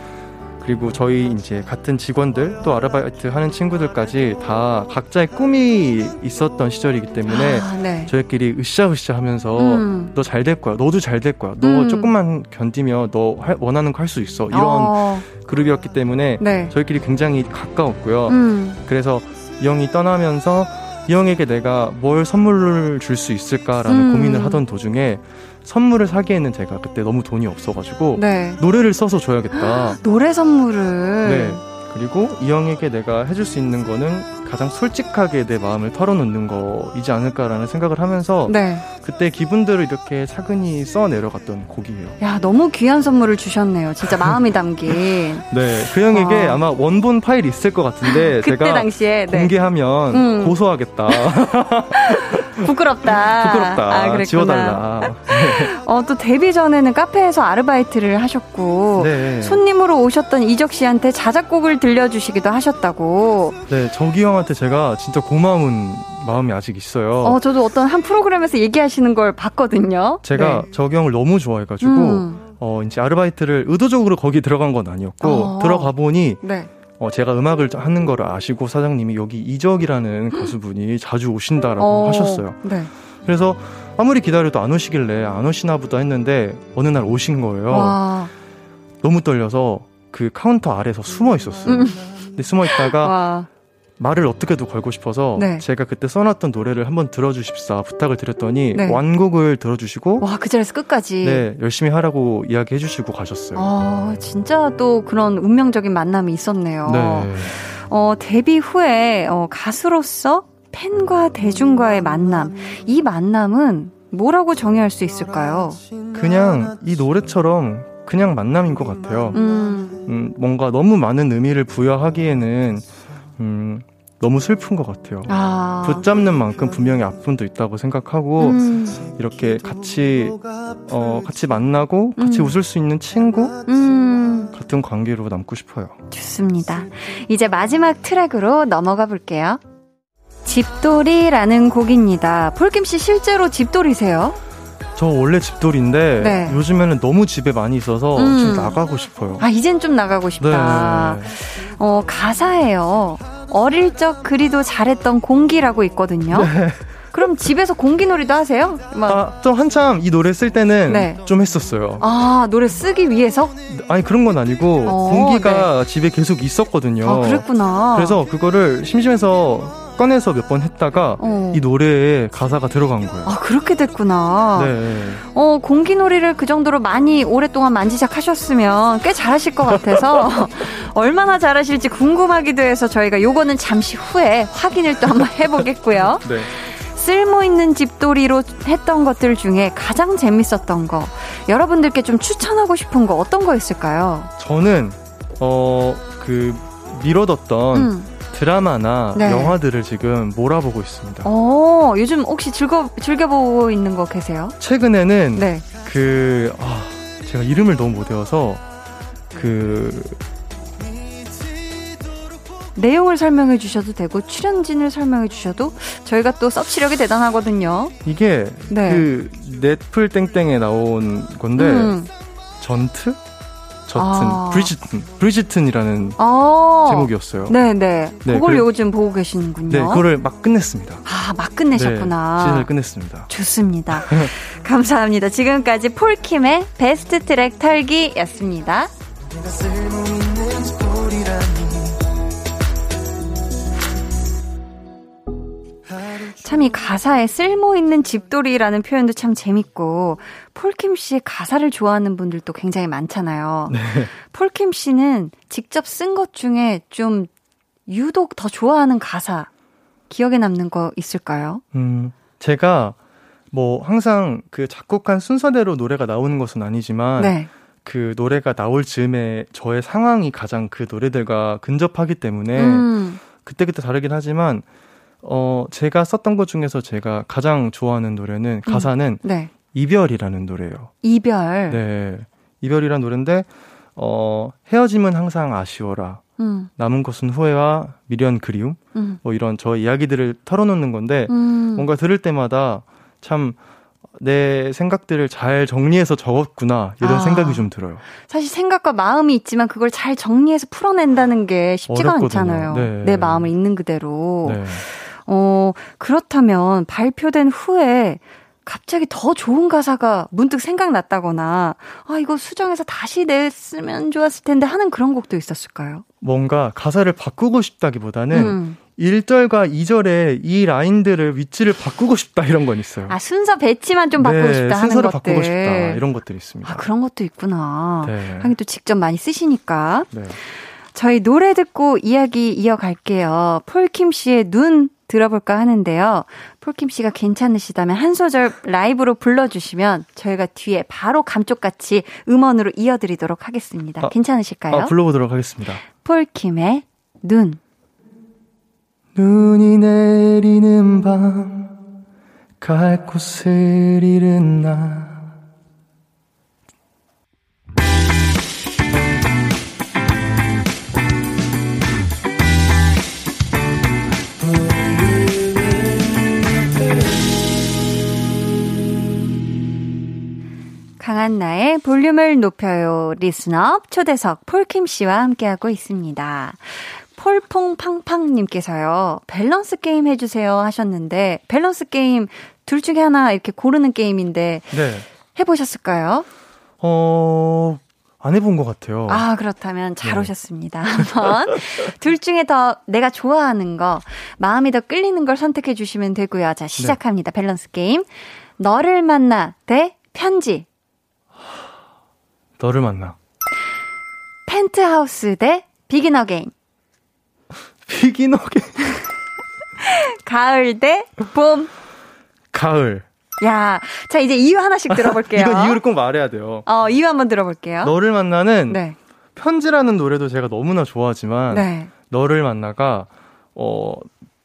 그리고 저희 이제 같은 직원들 또 아르바이트 하는 친구들까지 다 각자의 꿈이 있었던 시절이기 때문에 아, 네. 저희끼리 으쌰으쌰 하면서 음. 너잘 될 거야. 너도 잘 될 거야. 너 음. 조금만 견디면 너 할- 원하는 거 할 수 있어. 이런 어, 그룹이었기 때문에 네. 저희끼리 굉장히 가까웠고요. 음. 그래서 이 형이 떠나면서 이 형에게 내가 뭘 선물을 줄 수 있을까라는 음. 고민을 하던 도중에 선물을 사기에는 제가 그때 너무 돈이 없어가지고 네. 노래를 써서 줘야겠다. 노래 선물을. 네. 그리고 이 형에게 내가 해줄 수 있는 거는 가장 솔직하게 내 마음을 털어놓는 거이지 않을까라는 생각을 하면서 네. 그때 기분들을 이렇게 차근히 써 내려갔던 곡이에요. 야, 너무 귀한 선물을 주셨네요. 진짜 마음이 담긴. 네, 그 형에게 와. 아마 원본 파일이 있을 것 같은데 그때 제가 당시에. 네. 공개하면 음. 고소하겠다. 부끄럽다. 부끄럽다. 아, 그랬구나. 지워달라. 어, 또 데뷔 전에는 카페에서 아르바이트를 하셨고. 네. 손님으로 오셨던 이적 씨한테 자작곡을 들려주시기도 하셨다고. 네, 저기 형한테 제가 진짜 고마운 마음이 아직 있어요. 어, 저도 어떤 한 프로그램에서 얘기하시는 걸 봤거든요. 제가 네. 저기 형을 너무 좋아해가지고 음, 어 이제 아르바이트를 의도적으로 거기 들어간 건 아니었고 어. 들어가 보니 네. 어 제가 음악을 하는 거를 아시고 사장님이 여기 이적이라는 가수분이 자주 오신다라고 어, 하셨어요. 네. 그래서 아무리 기다려도 안 오시길래 안 오시나 보다 했는데 어느 날 오신 거예요. 와. 너무 떨려서 그 카운터 아래서 숨어 있었어요. 음. 근데 숨어 있다가 와. 말을 어떻게도 걸고 싶어서 네. 제가 그때 써놨던 노래를 한번 들어주십사 부탁을 드렸더니 네. 완곡을 들어주시고 와, 그 자리에서 끝까지. 네 열심히 하라고 이야기해 주시고 가셨어요. 아, 진짜 또 그런 운명적인 만남이 있었네요. 네. 어, 데뷔 후에 어, 가수로서 팬과 대중과의 만남. 이 만남은 뭐라고 정의할 수 있을까요? 그냥 이 노래처럼 그냥 만남인 것 같아요. 음, 음, 뭔가 너무 많은 의미를 부여하기에는 음, 너무 슬픈 것 같아요. 아. 붙잡는 만큼 분명히 아픔도 있다고 생각하고 음, 이렇게 같이 어 같이 만나고 같이 음. 웃을 수 있는 친구 음, 같은 관계로 남고 싶어요. 좋습니다. 이제 마지막 트랙으로 넘어가 볼게요. 집돌이라는 곡입니다. 폴킴 씨 실제로 집돌이세요? 저 원래 집돌인데 네. 요즘에는 너무 집에 많이 있어서 음. 좀 나가고 싶어요. 아, 이젠 좀 나가고 싶다. 네. 어, 가사예요. 어릴 적 그리도 잘했던 공기라고 있거든요. 그럼 집에서 공기놀이도 하세요? 막, 아, 좀 한참 이 노래 쓸 때는 네. 좀 했었어요. 아, 노래 쓰기 위해서? 아니 그런 건 아니고 어, 공기가 집에 계속 있었거든요. 아, 그랬구나. 그래서 그거를 심심해서 꺼내서 몇 번 했다가 어. 이 노래에 가사가 들어간 거예요. 아, 그렇게 됐구나. 네. 어, 공기놀이를 그 정도로 많이 오랫동안 만지작 하셨으면 꽤 잘하실 것 같아서 얼마나 잘하실지 궁금하기도 해서 저희가 요거는 잠시 후에 확인을 또 한번 해보겠고요. 네. 쓸모 있는 집돌이로 했던 것들 중에 가장 재밌었던 거, 여러분들께 좀 추천하고 싶은 거 어떤 거 있을까요? 저는 어그 미뤄뒀던 음. 드라마나 네. 영화들을 지금 몰아보고 있습니다. 어, 요즘 혹시 즐거, 즐겨보고 있는 거 계세요? 최근에는 네. 그 아, 제가 이름을 너무 못 외워서 그 내용을 설명해 주셔도 되고, 출연진을 설명해 주셔도 저희가 또 서치력이 대단하거든요. 이게 네. 그 넷플 땡땡에 나온 건데 음. 전트 저튼 아. 브리지튼 브리지튼이라는 어. 제목이었어요. 네네. 네, 그걸 그래- 요즘 보고 계시는군요. 네, 그거를 막 끝냈습니다. 아, 막 네, 끝내셨구나. 시즌을 끝냈습니다. 좋습니다. 감사합니다. 지금까지 폴킴의 베스트 트랙 털기였습니다. 참 이 가사에 쓸모 있는 집돌이라는 표현도 참 재밌고 폴킴 씨의 가사를 좋아하는 분들도 굉장히 많잖아요. 네. 폴킴 씨는 직접 쓴 것 중에 좀 유독 더 좋아하는 가사 기억에 남는 거 있을까요? 음, 제가 뭐 항상 그 작곡한 순서대로 노래가 나오는 것은 아니지만 네. 그 노래가 나올 즈음에 저의 상황이 가장 그 노래들과 근접하기 때문에 음. 그때그때 다르긴 하지만 어 제가 썼던 것 중에서 제가 가장 좋아하는 노래는 가사는 네. 이별이라는 노래예요. 이별. 네. 이별이라는 노래인데 어 헤어짐은 항상 아쉬워라. 음. 남은 것은 후회와 미련 그리움 음. 뭐 이런 저 이야기들을 털어놓는 건데 음. 뭔가 들을 때마다 참 내 생각들을 잘 정리해서 적었구나 이런 아. 생각이 좀 들어요. 사실 생각과 마음이 있지만 그걸 잘 정리해서 풀어낸다는 게 쉽지가 어렵거든요. 않잖아요. 네. 내 마음을 있는 그대로. 네. 어, 그렇다면 발표된 후에 갑자기 더 좋은 가사가 문득 생각났다거나, 아, 이거 수정해서 다시 냈으면 좋았을 텐데 하는 그런 곡도 있었을까요? 뭔가 가사를 바꾸고 싶다기보다는 음. 1절과 2절의 이 라인들을 위치를 바꾸고 싶다 이런 건 있어요. 아, 순서 배치만 좀 바꾸고 네, 싶다 하는 순서를 것들. 바꾸고 싶다 이런 것들이 있습니다. 아, 그런 것도 있구나. 네. 하긴 또 직접 많이 쓰시니까. 네. 저희 노래 듣고 이야기 이어갈게요. 폴킴 씨의 눈 들어볼까 하는데요. 폴킴 씨가 괜찮으시다면 한 소절 라이브로 불러주시면 저희가 뒤에 바로 감쪽같이 음원으로 이어드리도록 하겠습니다. 아, 괜찮으실까요? 아, 불러보도록 하겠습니다. 폴킴의 눈. 눈이 내리는 밤, 갈 곳을 잃은 나. 강한 나의 볼륨을 높여요. listener 초대석 폴킴 씨와 함께하고 있습니다. 폴퐁팡팡님께서요, 밸런스 게임 해주세요 하셨는데, 밸런스 게임 둘 중에 하나 이렇게 고르는 게임인데 네. 해보셨을까요? 어, 안 해본 것 같아요. 아, 그렇다면 잘 네. 오셨습니다. 한번 둘 중에 더 내가 좋아하는 거, 마음이 더 끌리는 걸 선택해 주시면 되고요. 자, 시작합니다. 밸런스 게임. 너를 만나 대 편지. 너를 만나. 펜트하우스 대 비긴 어게인. 비긴 어게인 가을 대 봄. 가을. 야, 자, 이제 이유 하나씩 들어볼게요. 이건 이유를 꼭 말해야 돼요. 어, 이유 한번 들어볼게요. 너를 만나는 네. 편지라는 노래도 제가 너무나 좋아하지만 네. 너를 만나가 어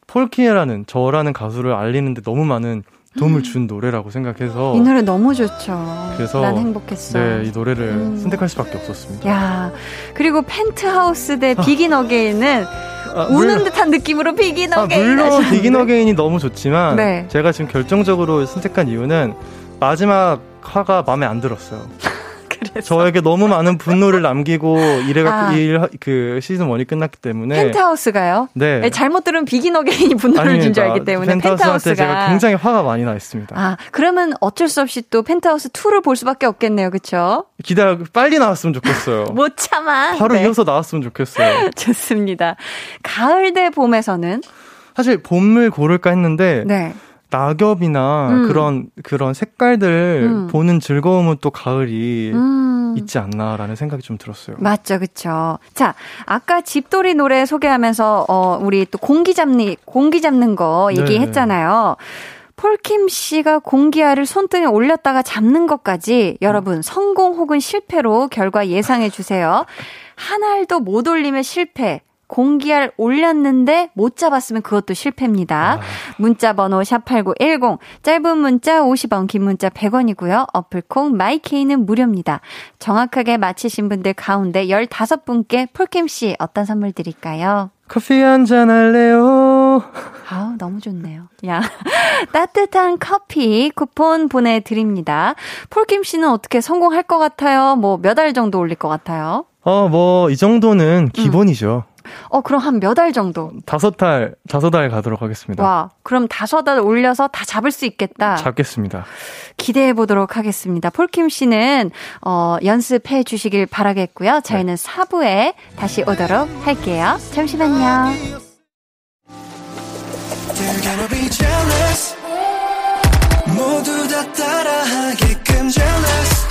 폴킴이라는 저라는 가수를 알리는데 너무 많은 도움을 준 노래라고 생각해서 이 노래 너무 좋죠. 그래서 난 행복했어. 네, 이 노래를 음. 선택할 수밖에 없었습니다. 야, 그리고 펜트하우스 대 비긴 어게인은 아, 우는 물론- 듯한 느낌으로 비긴 아, 어게인. 물론 하셨는데. 비긴 어게인이 너무 좋지만 네. 제가 지금 결정적으로 선택한 이유는 마지막 화가 마음에 안 들었어요. 그래서 저에게 너무 많은 분노를 남기고 이래가 아. 그 시즌 1이 끝났기 때문에 펜트하우스가요? 네. 네, 잘못 들으면 비긴 어게인이 분노를 준 줄 알기 때문에 펜트하우스한테 제가 굉장히 화가 많이 나 있습니다. 아, 그러면 어쩔 수 없이 또 펜트하우스 2를 볼 수밖에 없겠네요. 그쵸? 기다려 빨리 나왔으면 좋겠어요. 못 참아. 바로 네. 이어서 나왔으면 좋겠어요. 좋습니다. 가을 대 봄에서는 사실 봄을 고를까 했는데 네. 낙엽이나 음. 그런 그런 색깔들 음. 보는 즐거움은 또 가을이 음. 있지 않나라는 생각이 좀 들었어요. 맞죠, 그쵸. 자, 아까 집돌이 노래 소개하면서, 어, 우리 또 공기 잡니, 공기 잡는 거 네. 얘기했잖아요. 폴킴 씨가 공기알을 손등에 올렸다가 잡는 것까지 여러분 성공 혹은 실패로 결과 예상해 주세요. 한 알도 못 올리면 실패. 공기알 올렸는데 못 잡았으면 그것도 실패입니다. 문자 번호 샵8910 짧은 문자 50원 긴 문자 100원이고요. 어플콩 마이케이는 무료입니다. 정확하게 맞히신 분들 가운데 15분께 폴킴 씨 어떤 선물 드릴까요? 커피 한 잔 할래요. 아우, 너무 좋네요. 야, 따뜻한 커피 쿠폰 보내드립니다. 폴킴 씨는 어떻게 성공할 것 같아요? 뭐, 몇알 정도 올릴 것 같아요? 어, 뭐, 이 정도는 기본이죠. 어, 그럼 한 몇 알 정도? 다섯 달, 다섯 달 가도록 하겠습니다. 와, 그럼 다섯 알 올려서 다 잡을 수 있겠다. 잡겠습니다. 기대해 보도록 하겠습니다. 폴킴 씨는, 어, 연습해 주시길 바라겠고요. 저희는 사 4부에 다시 오도록 할게요. 잠시만요. 모두 다 따라하게끔 jealous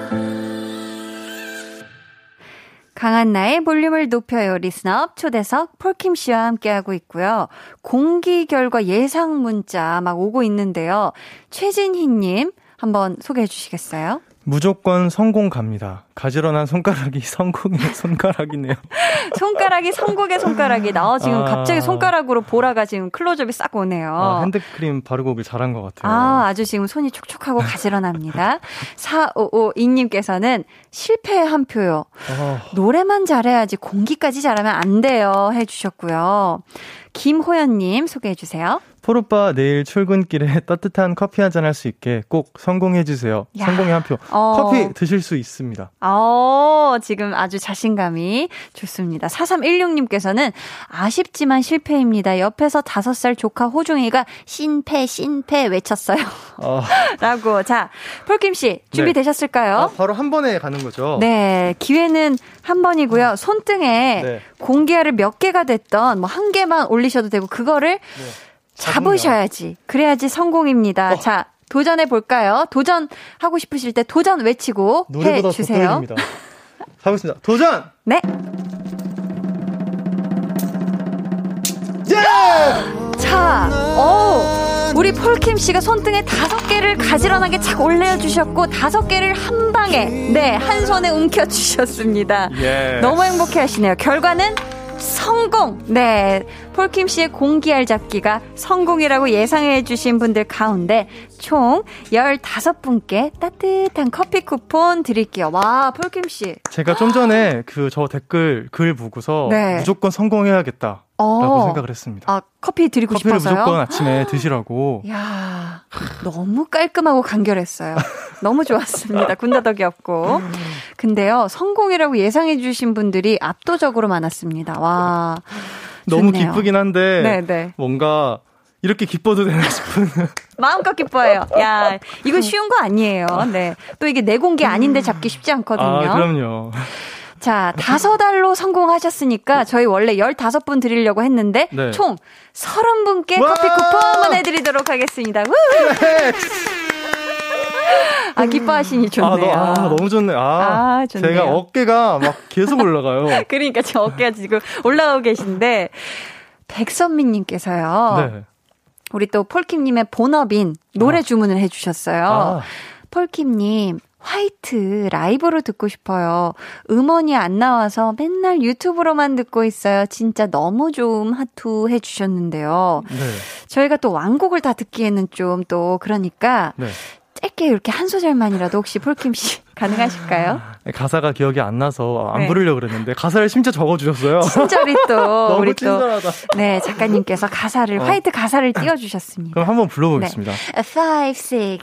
강한 나의 볼륨을 높여요. 리스너업 초대석 폴킴 씨와 함께하고 있고요. 공기 결과 예상 문자 막 오고 있는데요. 최진희 님 한번 소개해 주시겠어요? 무조건 성공 갑니다. 가지런한 손가락이 성공의 손가락이네요. 손가락이 선곡의 손가락이 나 지금 아. 갑자기 손가락으로 보라가 지금 클로즈업이 싹 오네요. 아, 핸드크림 바르고 오길 잘한 것 같아요. 아, 아주 지금 손이 촉촉하고 가지런합니다. 4552님께서는 실패 한 표요. 아, 노래만 잘해야지 공기까지 잘하면 안 돼요. 해주셨고요. 김호연님 소개해주세요. 폴오빠 내일 출근길에 따뜻한 커피 한 잔 할 수 있게 꼭 성공해주세요. 야. 성공의 한 표. 어. 커피 드실 수 있습니다. 어, 지금 아주 자신감이 좋습니다. 4316님께서는 아쉽지만 실패입니다. 옆에서 5살 조카 호중이가 신패, 신패 외쳤어요. 아, 라고. 자, 폴킴씨, 준비되셨을까요? 아, 바로 한 번에 가는 거죠? 네, 기회는 한 번이고요. 손등에 네. 공기알을 몇 개가 됐던 뭐 한 개만 올리셔도 되고 그거를 잡으셔야지. 그래야지 성공입니다. 어. 자, 도전해 볼까요? 도전 하고 싶으실 때 도전 외치고 해 주세요. 가보겠습니다. 도전! 네. 예! 자, 오, 우리 폴킴 씨가 손등에 다섯 개를 가지런하게 착 올려주셨고 다섯 개를 한 방에 네 한 손에 움켜주셨습니다. 예. 너무 행복해 하시네요. 결과는 성공! 네. 폴킴 씨의 공기알 잡기가 성공이라고 예상해 주신 분들 가운데 총 15분께 따뜻한 커피 쿠폰 드릴게요. 와, 폴킴 씨. 제가 좀 전에 그 저 댓글 글 보고서 네. 무조건 성공해야겠다 라고 어. 생각을 했습니다. 아, 커피 드리고 커피를 싶어서요? 무조건 아침에 드시라고. 야 너무 깔끔하고 간결했어요. 너무 좋았습니다. 군다덕이 없고. 근데요, 성공이라고 예상해 주신 분들이 압도적으로 많았습니다. 와. 너무 좋네요. 기쁘긴 한데 네네. 뭔가 이렇게 기뻐도 되나 싶은. 마음껏 기뻐해요. 야, 이거 쉬운 거 아니에요. 네. 또 이게 내 공기 아닌데 잡기 쉽지 않거든요. 아, 그럼요. 자, 다섯 알로 성공하셨으니까 저희 원래 15분 드리려고 했는데 네. 총 30분께 와! 커피 쿠폰 보내드리도록 하겠습니다. 우! 아, 기뻐하시니 아, 좋네요. 너, 아, 너무 좋네. 아, 아, 좋네요. 제가 어깨가 막 계속 올라가요. 그러니까 저 어깨가 지금 올라가고 계신데 백선미님께서요. 네. 우리 또 폴킴님의 본업인 노래 주문을 해주셨어요. 아, 폴킴님 화이트 라이브로 듣고 싶어요. 음원이 안 나와서 맨날 유튜브로만 듣고 있어요. 진짜 너무 좋음 하투 해주셨는데요. 네. 저희가 또 완곡을 다 듣기에는 좀 또 그러니까 네. 짧게 이렇게 한 소절만이라도 혹시 폴킴 씨 가능하실까요? 가사가 기억이 안 나서 안 네. 부르려고 그랬는데 가사를 심지어 적어주셨어요. 친절히 또 너무 우리 친절하다. 또 네 작가님께서 가사를 어. White 가사를 띄워주셨습니다. 그럼 한번 불러보겠습니다. 5, 6, 7,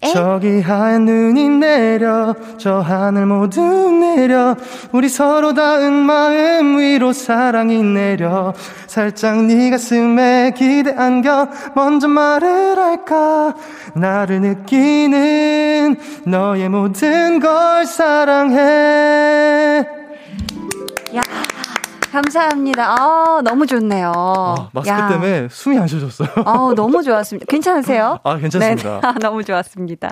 8 저기 하얀 눈이 내려 저 하늘 모두 내려 우리 서로 닿은 마음 위로 사랑이 내려 살짝 네 가슴에 기대 안겨 먼저 말을 할까 나를 느끼는 너의 모든 걸 사랑해 야 감사합니다. 아 너무 좋네요. 아, 마스크 야. 때문에 숨이 안 쉬어졌어요 아 너무 좋았습니다. 괜찮으세요? 아 괜찮습니다 네, 아, 너무 좋았습니다.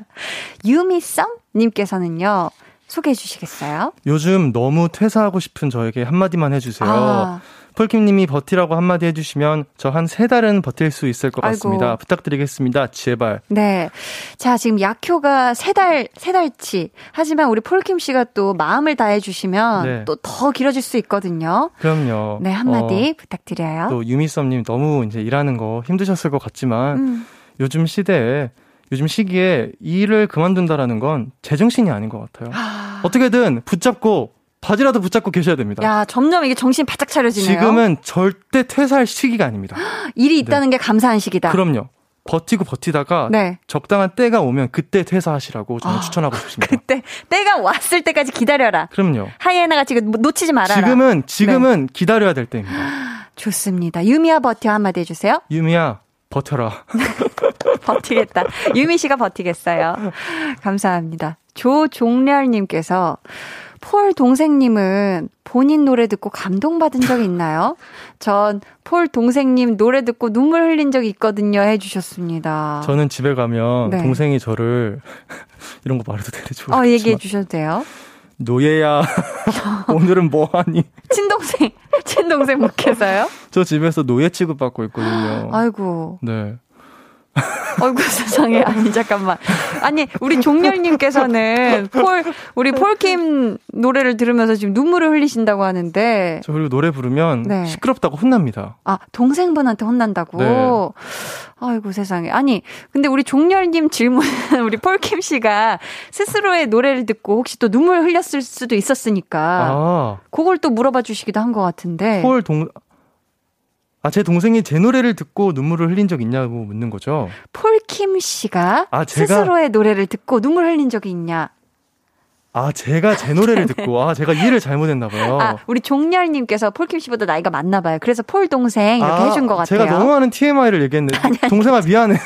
유미썸님께서는요 소개해 주시겠어요? 요즘 너무 퇴사하고 싶은 저에게 한마디만 해주세요 아. 폴킴님이 버티라고 한마디 해주시면 저 한 세 달은 버틸 수 있을 것 아이고. 같습니다. 부탁드리겠습니다. 제발. 네. 자, 지금 약효가 세 달, 세 달치. 하지만 우리 폴킴 씨가 또 마음을 다해 주시면 네. 또더 길어질 수 있거든요. 그럼요. 네, 한마디 어, 부탁드려요. 또 유미썸님 너무 이제 일하는 거 힘드셨을 것 같지만 음. 요즘 시대에 요즘 시기에 이 일을 그만둔다라는 건 제정신이 아닌 것 같아요. 어떻게든 붙잡고 바지라도 붙잡고 계셔야 됩니다. 야, 점점 이게 정신 바짝 차려지네요. 지금은 절대 퇴사할 시기가 아닙니다. 일이 있다는 게 감사한 시기다. 그럼요. 버티고 버티다가 네. 적당한 때가 오면 그때 퇴사하시라고 저는 아, 추천하고 싶습니다. 그때 때가 왔을 때까지 기다려라. 그럼요. 하이에나가 지금 놓치지 말아라. 네. 지금은 지금은 기다려야 될 때입니다. 좋습니다. 유미야 버텨 한마디 해주세요. 유미야 버텨라. 버티겠다. 유미 씨가 버티겠어요. 감사합니다. 조종렬님께서 폴 동생님은 본인 노래 듣고 감동받은 적 있나요? 전 폴 동생님 노래 듣고 눈물 흘린 적 있거든요. 해주셨습니다. 저는 집에 가면 네. 동생이 저를 이런 거 말해도 되는지 어, 얘기해 주셔도 돼요. 노예야 오늘은 뭐 하니? 친동생, 친동생 묵해서요? 저 집에서 노예 취급받고 있거든요. 아이고. 네. 어이구 세상에 아니 잠깐만 아니 우리 종렬님께서는 폴 우리 폴킴 노래를 들으면서 지금 눈물을 흘리신다고 하는데 저 그리고 노래 부르면 네. 시끄럽다고 혼납니다. 아 동생분한테 혼난다고 네. 아이고 세상에 아니 근데 우리 종렬님 질문은 우리 폴킴 씨가 스스로의 노래를 듣고 혹시 또 눈물 흘렸을 수도 있었으니까 아, 그걸 또 물어봐 주시기도 한 것 같은데 폴 동, 아, 제 동생이 제 노래를 듣고 눈물을 흘린 적 있냐고 묻는 거죠. 폴킴 씨가 아, 스스로의 노래를 듣고 눈물 흘린 적이 있냐 아, 제가 제 노래를 듣고, 아, 제가 이해를 잘못했나 봐요. 아, 우리 종렬님께서 폴킴 씨보다 나이가 많나 봐요. 그래서 폴 동생 이렇게 해준 것 같아요. 제가 너무 많은 TMI를 얘기했네. 동생아, 미안해.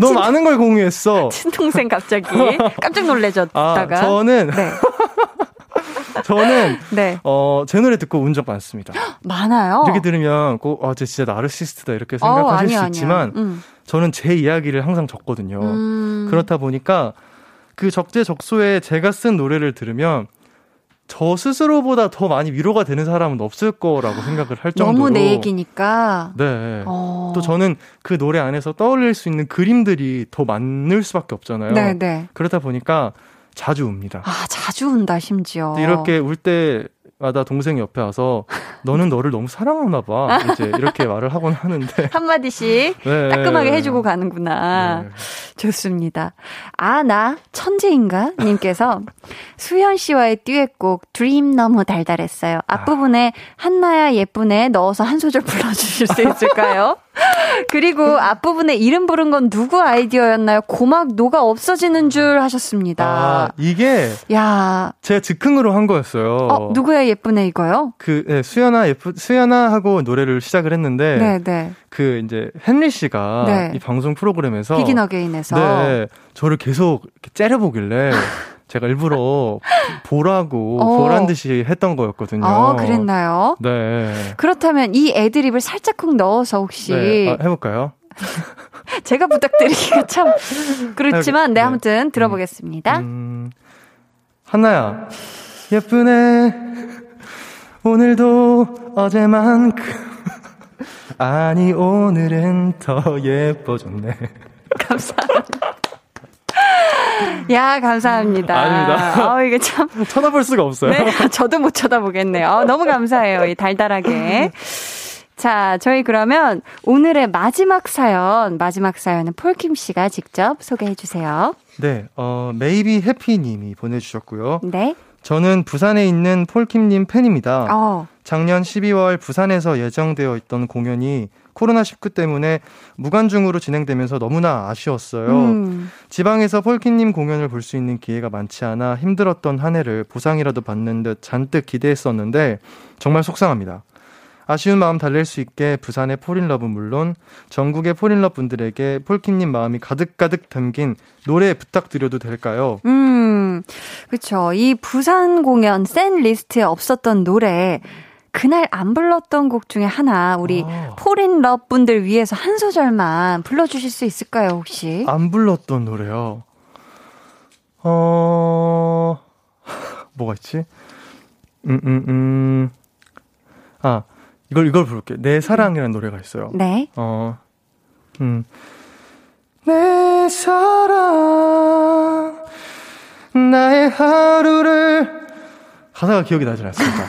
너무 많은 걸 공유했어. 친동생 갑자기 깜짝 놀래졌다가. 아, 저는, 네, 저는, 네. 어, 제 노래 듣고 운적 많습니다. 많아요. 이렇게 들으면, 꼭, 아, 쟤 진짜 나르시스트다. 이렇게 어, 생각하실 아니야, 수 아니야. 있지만, 음. 저는 제 이야기를 항상 적거든요. 음. 그렇다 보니까, 그 적재적소에 제가 쓴 노래를 들으면, 저 스스로보다 더 많이 위로가 되는 사람은 없을 거라고 생각을 할 정도로. 너무 내 얘기니까. 네. 어. 또 저는 그 노래 안에서 떠올릴 수 있는 그림들이 더 많을 수밖에 없잖아요. 네, 네. 그러다 보니까 자주 웁니다. 아, 자주 운다, 심지어. 이렇게 울때 때마다 동생이 옆에 와서 너는 너를 너무 사랑하나 봐. 이제 이렇게 말을 하곤 하는데. 한 마디씩 네. 따끔하게 해 주고 가는구나. 네. 좋습니다. 아, 나 천재인가? 님께서 수현 씨와의 듀엣곡 드림 너무 달달했어요. 앞부분에 한나야 예쁘네 넣어서 한 소절 불러 주실 수 있을까요? 그리고 앞부분에 이름 부른 건 누구 아이디어였나요? 고막 노가 없어지는 줄 하셨습니다. 아, 이게 야, 제가 즉흥으로 한 거였어요. 어, 누구야 예쁘네 이거요? 그 네, 수연아 예쁘 수연아 하고 노래를 시작을 했는데 네, 네. 그 이제 헨리 씨가 네. 이 방송 프로그램에서 비긴 어게인에서. 네, 저를 계속 이렇게 째려보길래 제가 일부러 보라고 어. 보란 듯이 했던 거였거든요. 아, 그랬나요? 네. 그렇다면 이 애드립을 살짝쿵 넣어서 혹시 네, 아, 해볼까요? 제가 부탁드리기가 참 그렇지만 네 네. 아무튼 들어보겠습니다. 음, 한나야, 예쁘네. 오늘도 어제만큼. 아니, 오늘은 더 예뻐졌네. 야 감사합니다. 아닙니다. 어, 이게 참 쳐다볼 수가 없어요. 네, 저도 못 쳐다보겠네요. 어, 너무 감사해요. 이 달달하게. 자, 저희 그러면 오늘의 마지막 사연, 마지막 사연은 폴킴 씨가 직접 소개해 주세요. 네, 어, Maybe Happy 님이 보내주셨고요. 네. 저는 부산에 있는 폴킴님 팬입니다. 어, 작년 12월 부산에서 예정되어 있던 공연이 코로나19 때문에 무관중으로 진행되면서 너무나 아쉬웠어요. 음, 지방에서 폴킴님 공연을 볼 수 있는 기회가 많지 않아 힘들었던 한 해를 보상이라도 받는 듯 잔뜩 기대했었는데 정말 속상합니다. 아쉬운 마음 달랠 수 있게 부산의 Paul in Love 물론 전국의 Paul in Love 분들에게 폴킴님 마음이 가득가득 담긴 노래 부탁드려도 될까요? 음, 그쵸. 이 부산 공연 setlist에 없었던 노래, 그날 안 불렀던 곡 중에 하나, 우리 아. Paul in Love 분들 위해서 한 소절만 불러주실 수 있을까요, 혹시? 안 불렀던 노래요. 어, 뭐가 있지? 음, 음, 음. 아, 이걸, 이걸 부를게. 내 사랑이라는 노래가 있어요. 네. 어, 음. 내 사랑, 나의 하루를, 가사가 기억이 나질 않습니다.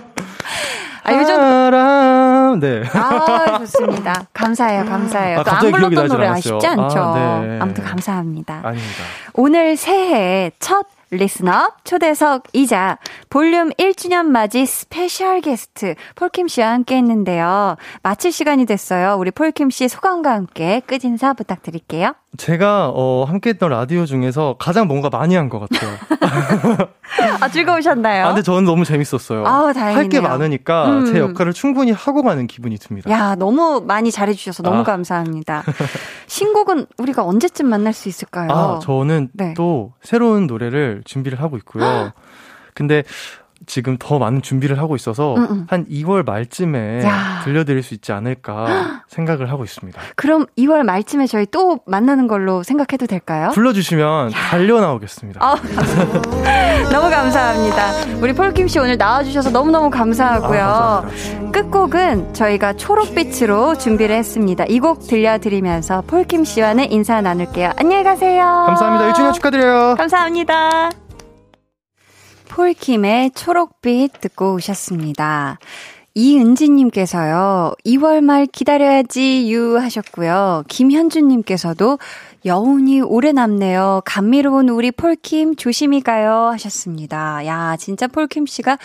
아, 요즘, 네. 아, 좋습니다. 감사해요, 감사해요. 아, 또안 갑자기 기억이 불렀던 노래. 아쉽지 않죠? 아, 네. 아무튼 감사합니다. 아닙니다. 오늘 새해 첫 리스너 초대석이자 볼륨 1주년 맞이 special guest 폴킴 씨와 함께 했는데요. 마칠 시간이 됐어요. 우리 폴킴 씨 소감과 함께 끝인사 부탁드릴게요. 제가, 어, 함께 했던 라디오 중에서 가장 뭔가 많이 한 것 같아요. 아, 즐거우셨나요? 아, 근데 저는 너무 재밌었어요. 아우, 다행이네요. 할 게 많으니까 음. 제 역할을 충분히 하고 가는 기분이 듭니다. 야, 너무 많이 잘해주셔서 너무 아. 감사합니다. 신곡은 우리가 언제쯤 만날 수 있을까요? 아, 저는 네. 또 새로운 노래를 준비를 하고 있고요. 근데 지금 더 많은 준비를 하고 있어서 음, 음. 한 2월 말쯤에 야. 들려드릴 수 있지 않을까 생각을 하고 있습니다. 그럼 2월 말쯤에 저희 또 만나는 걸로 생각해도 될까요? 불러주시면 달려 나오겠습니다. 아, 너무 감사합니다. 우리 폴킴 씨 오늘 나와주셔서 너무너무 감사하고요. 아. 끝곡은 저희가 초록빛으로 준비를 했습니다. 이 곡 들려드리면서 폴킴 씨와는 인사 나눌게요. 안녕히 가세요. 감사합니다. 1주년 축하드려요. 감사합니다. 폴킴의 초록빛 듣고 오셨습니다. 이은지님께서요, 2월 말 기다려야지 유 하셨고요. 김현주님께서도 여운이 오래 남네요. 감미로운 우리 폴킴 조심히 가요 하셨습니다. 야, 진짜 폴킴 씨가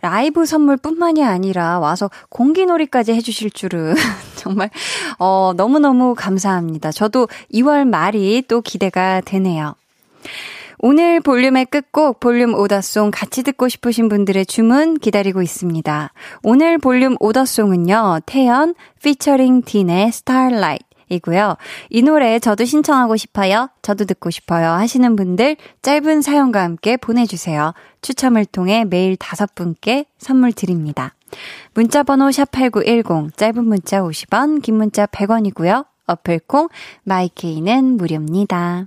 라이브 선물뿐만이 아니라 와서 공기놀이까지 해주실 줄은 정말 어, 너무너무 감사합니다. 저도 2월 말이 또 기대가 되네요. 오늘 볼륨의 끝곡 볼륨 order song 같이 듣고 싶으신 분들의 주문 기다리고 있습니다. 오늘 볼륨 order song은요. 태연 피처링 딘의 Starlight 이고요. 이 노래 저도 신청하고 싶어요. 저도 듣고 싶어요. 하시는 분들 짧은 사연과 함께 보내주세요. 추첨을 통해 매일 다섯 분께 선물 드립니다. 문자번호 샵8910 짧은 문자 50원 긴 문자 100원이고요. 어플콩 마이케이는 무료입니다.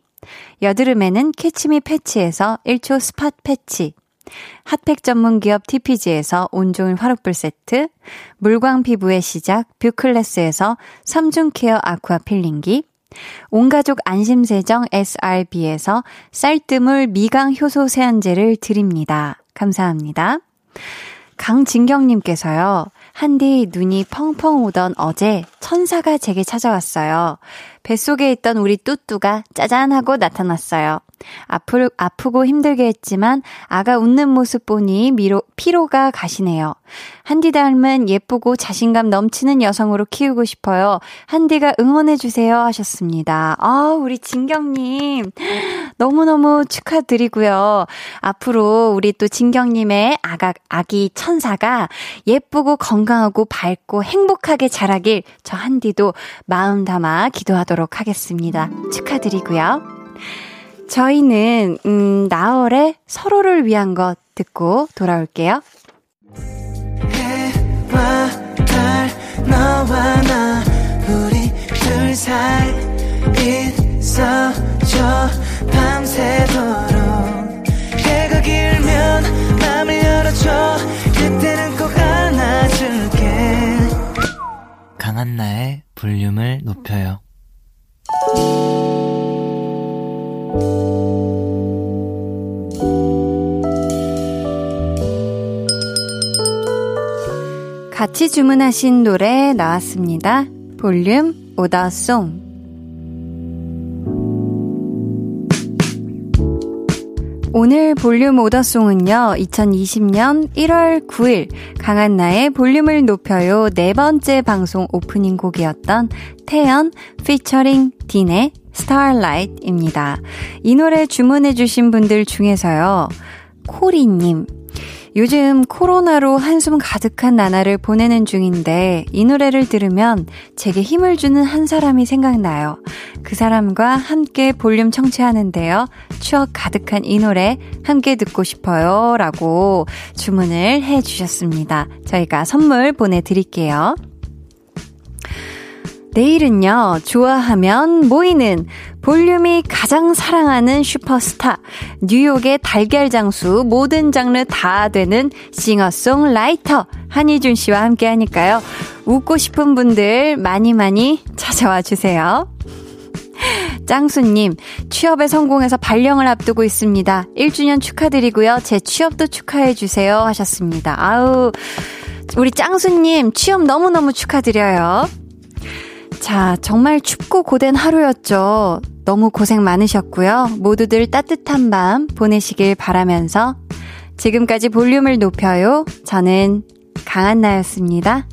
여드름에는 캐치미 패치에서 1초 spot patch, 핫팩 전문 기업 TPG에서 온종일 화롯불 세트, 물광 피부의 시작 뷰클래스에서 3중 care aqua peeling기, 온가족 안심세정 SRB에서 쌀뜨물 미강 효소 세안제를 드립니다. 감사합니다. 강진경님께서요, 한디 눈이 펑펑 오던 어제 천사가 제게 찾아왔어요. 뱃속에 있던 우리 뚜뚜가 짜잔 하고 나타났어요. 아프, 아프고 힘들게 했지만 아가 웃는 모습 보니 미로, 피로가 가시네요. 한디 닮은 예쁘고 자신감 넘치는 여성으로 키우고 싶어요. 한디가 응원해주세요 하셨습니다. 아, 우리 진경님. 너무너무 축하드리고요. 앞으로 우리 또 진경님의 아가, 아기 천사가 예쁘고 건강하고 밝고 행복하게 자라길 저 한디도 마음 담아 기도하도록 하겠습니다. 축하드리고요. 저희는, 음, 나얼의 서로를 위한 것 듣고 돌아올게요. 해와 달 너와 나 우리 둘 사이 있어줘 밤새도록 해가 길면 맘을 열어줘 그때는 꼭 안아줄게 강한나의 볼륨을 높여요. 같이 주문하신 노래 나왔습니다. 볼륨 오더송. 오늘 볼륨 오더송은요, 2020년 1월 9일 강한나의 볼륨을 높여요 네 번째 방송 오프닝 곡이었던 태연 피처링 딘의 Starlight입니다. 이 노래 주문해주신 분들 중에서요, 코리님, 요즘 코로나로 한숨 가득한 나날을 보내는 중인데 이 노래를 들으면 제게 힘을 주는 한 사람이 생각나요. 그 사람과 함께 볼륨 청취하는데요. 추억 가득한 이 노래 함께 듣고 싶어요. 라고 주문을 해 주셨습니다. 저희가 선물 보내드릴게요. 내일은요, 좋아하면 모이는 볼륨이 가장 사랑하는 슈퍼스타, 뉴욕의 달걀 장수, 모든 장르 다 되는 싱어송라이터, 한희준 씨와 함께 하니까요. 웃고 싶은 분들 많이 많이 찾아와 주세요. 짱수님, 취업에 성공해서 발령을 앞두고 있습니다. 1주년 축하드리고요. 제 취업도 축하해주세요. 하셨습니다. 아우, 우리 짱수님, 취업 너무너무 축하드려요. 자, 정말 춥고 고된 하루였죠. 너무 고생 많으셨고요. 모두들 따뜻한 밤 보내시길 바라면서 지금까지 볼륨을 높여요. 저는 강한나였습니다.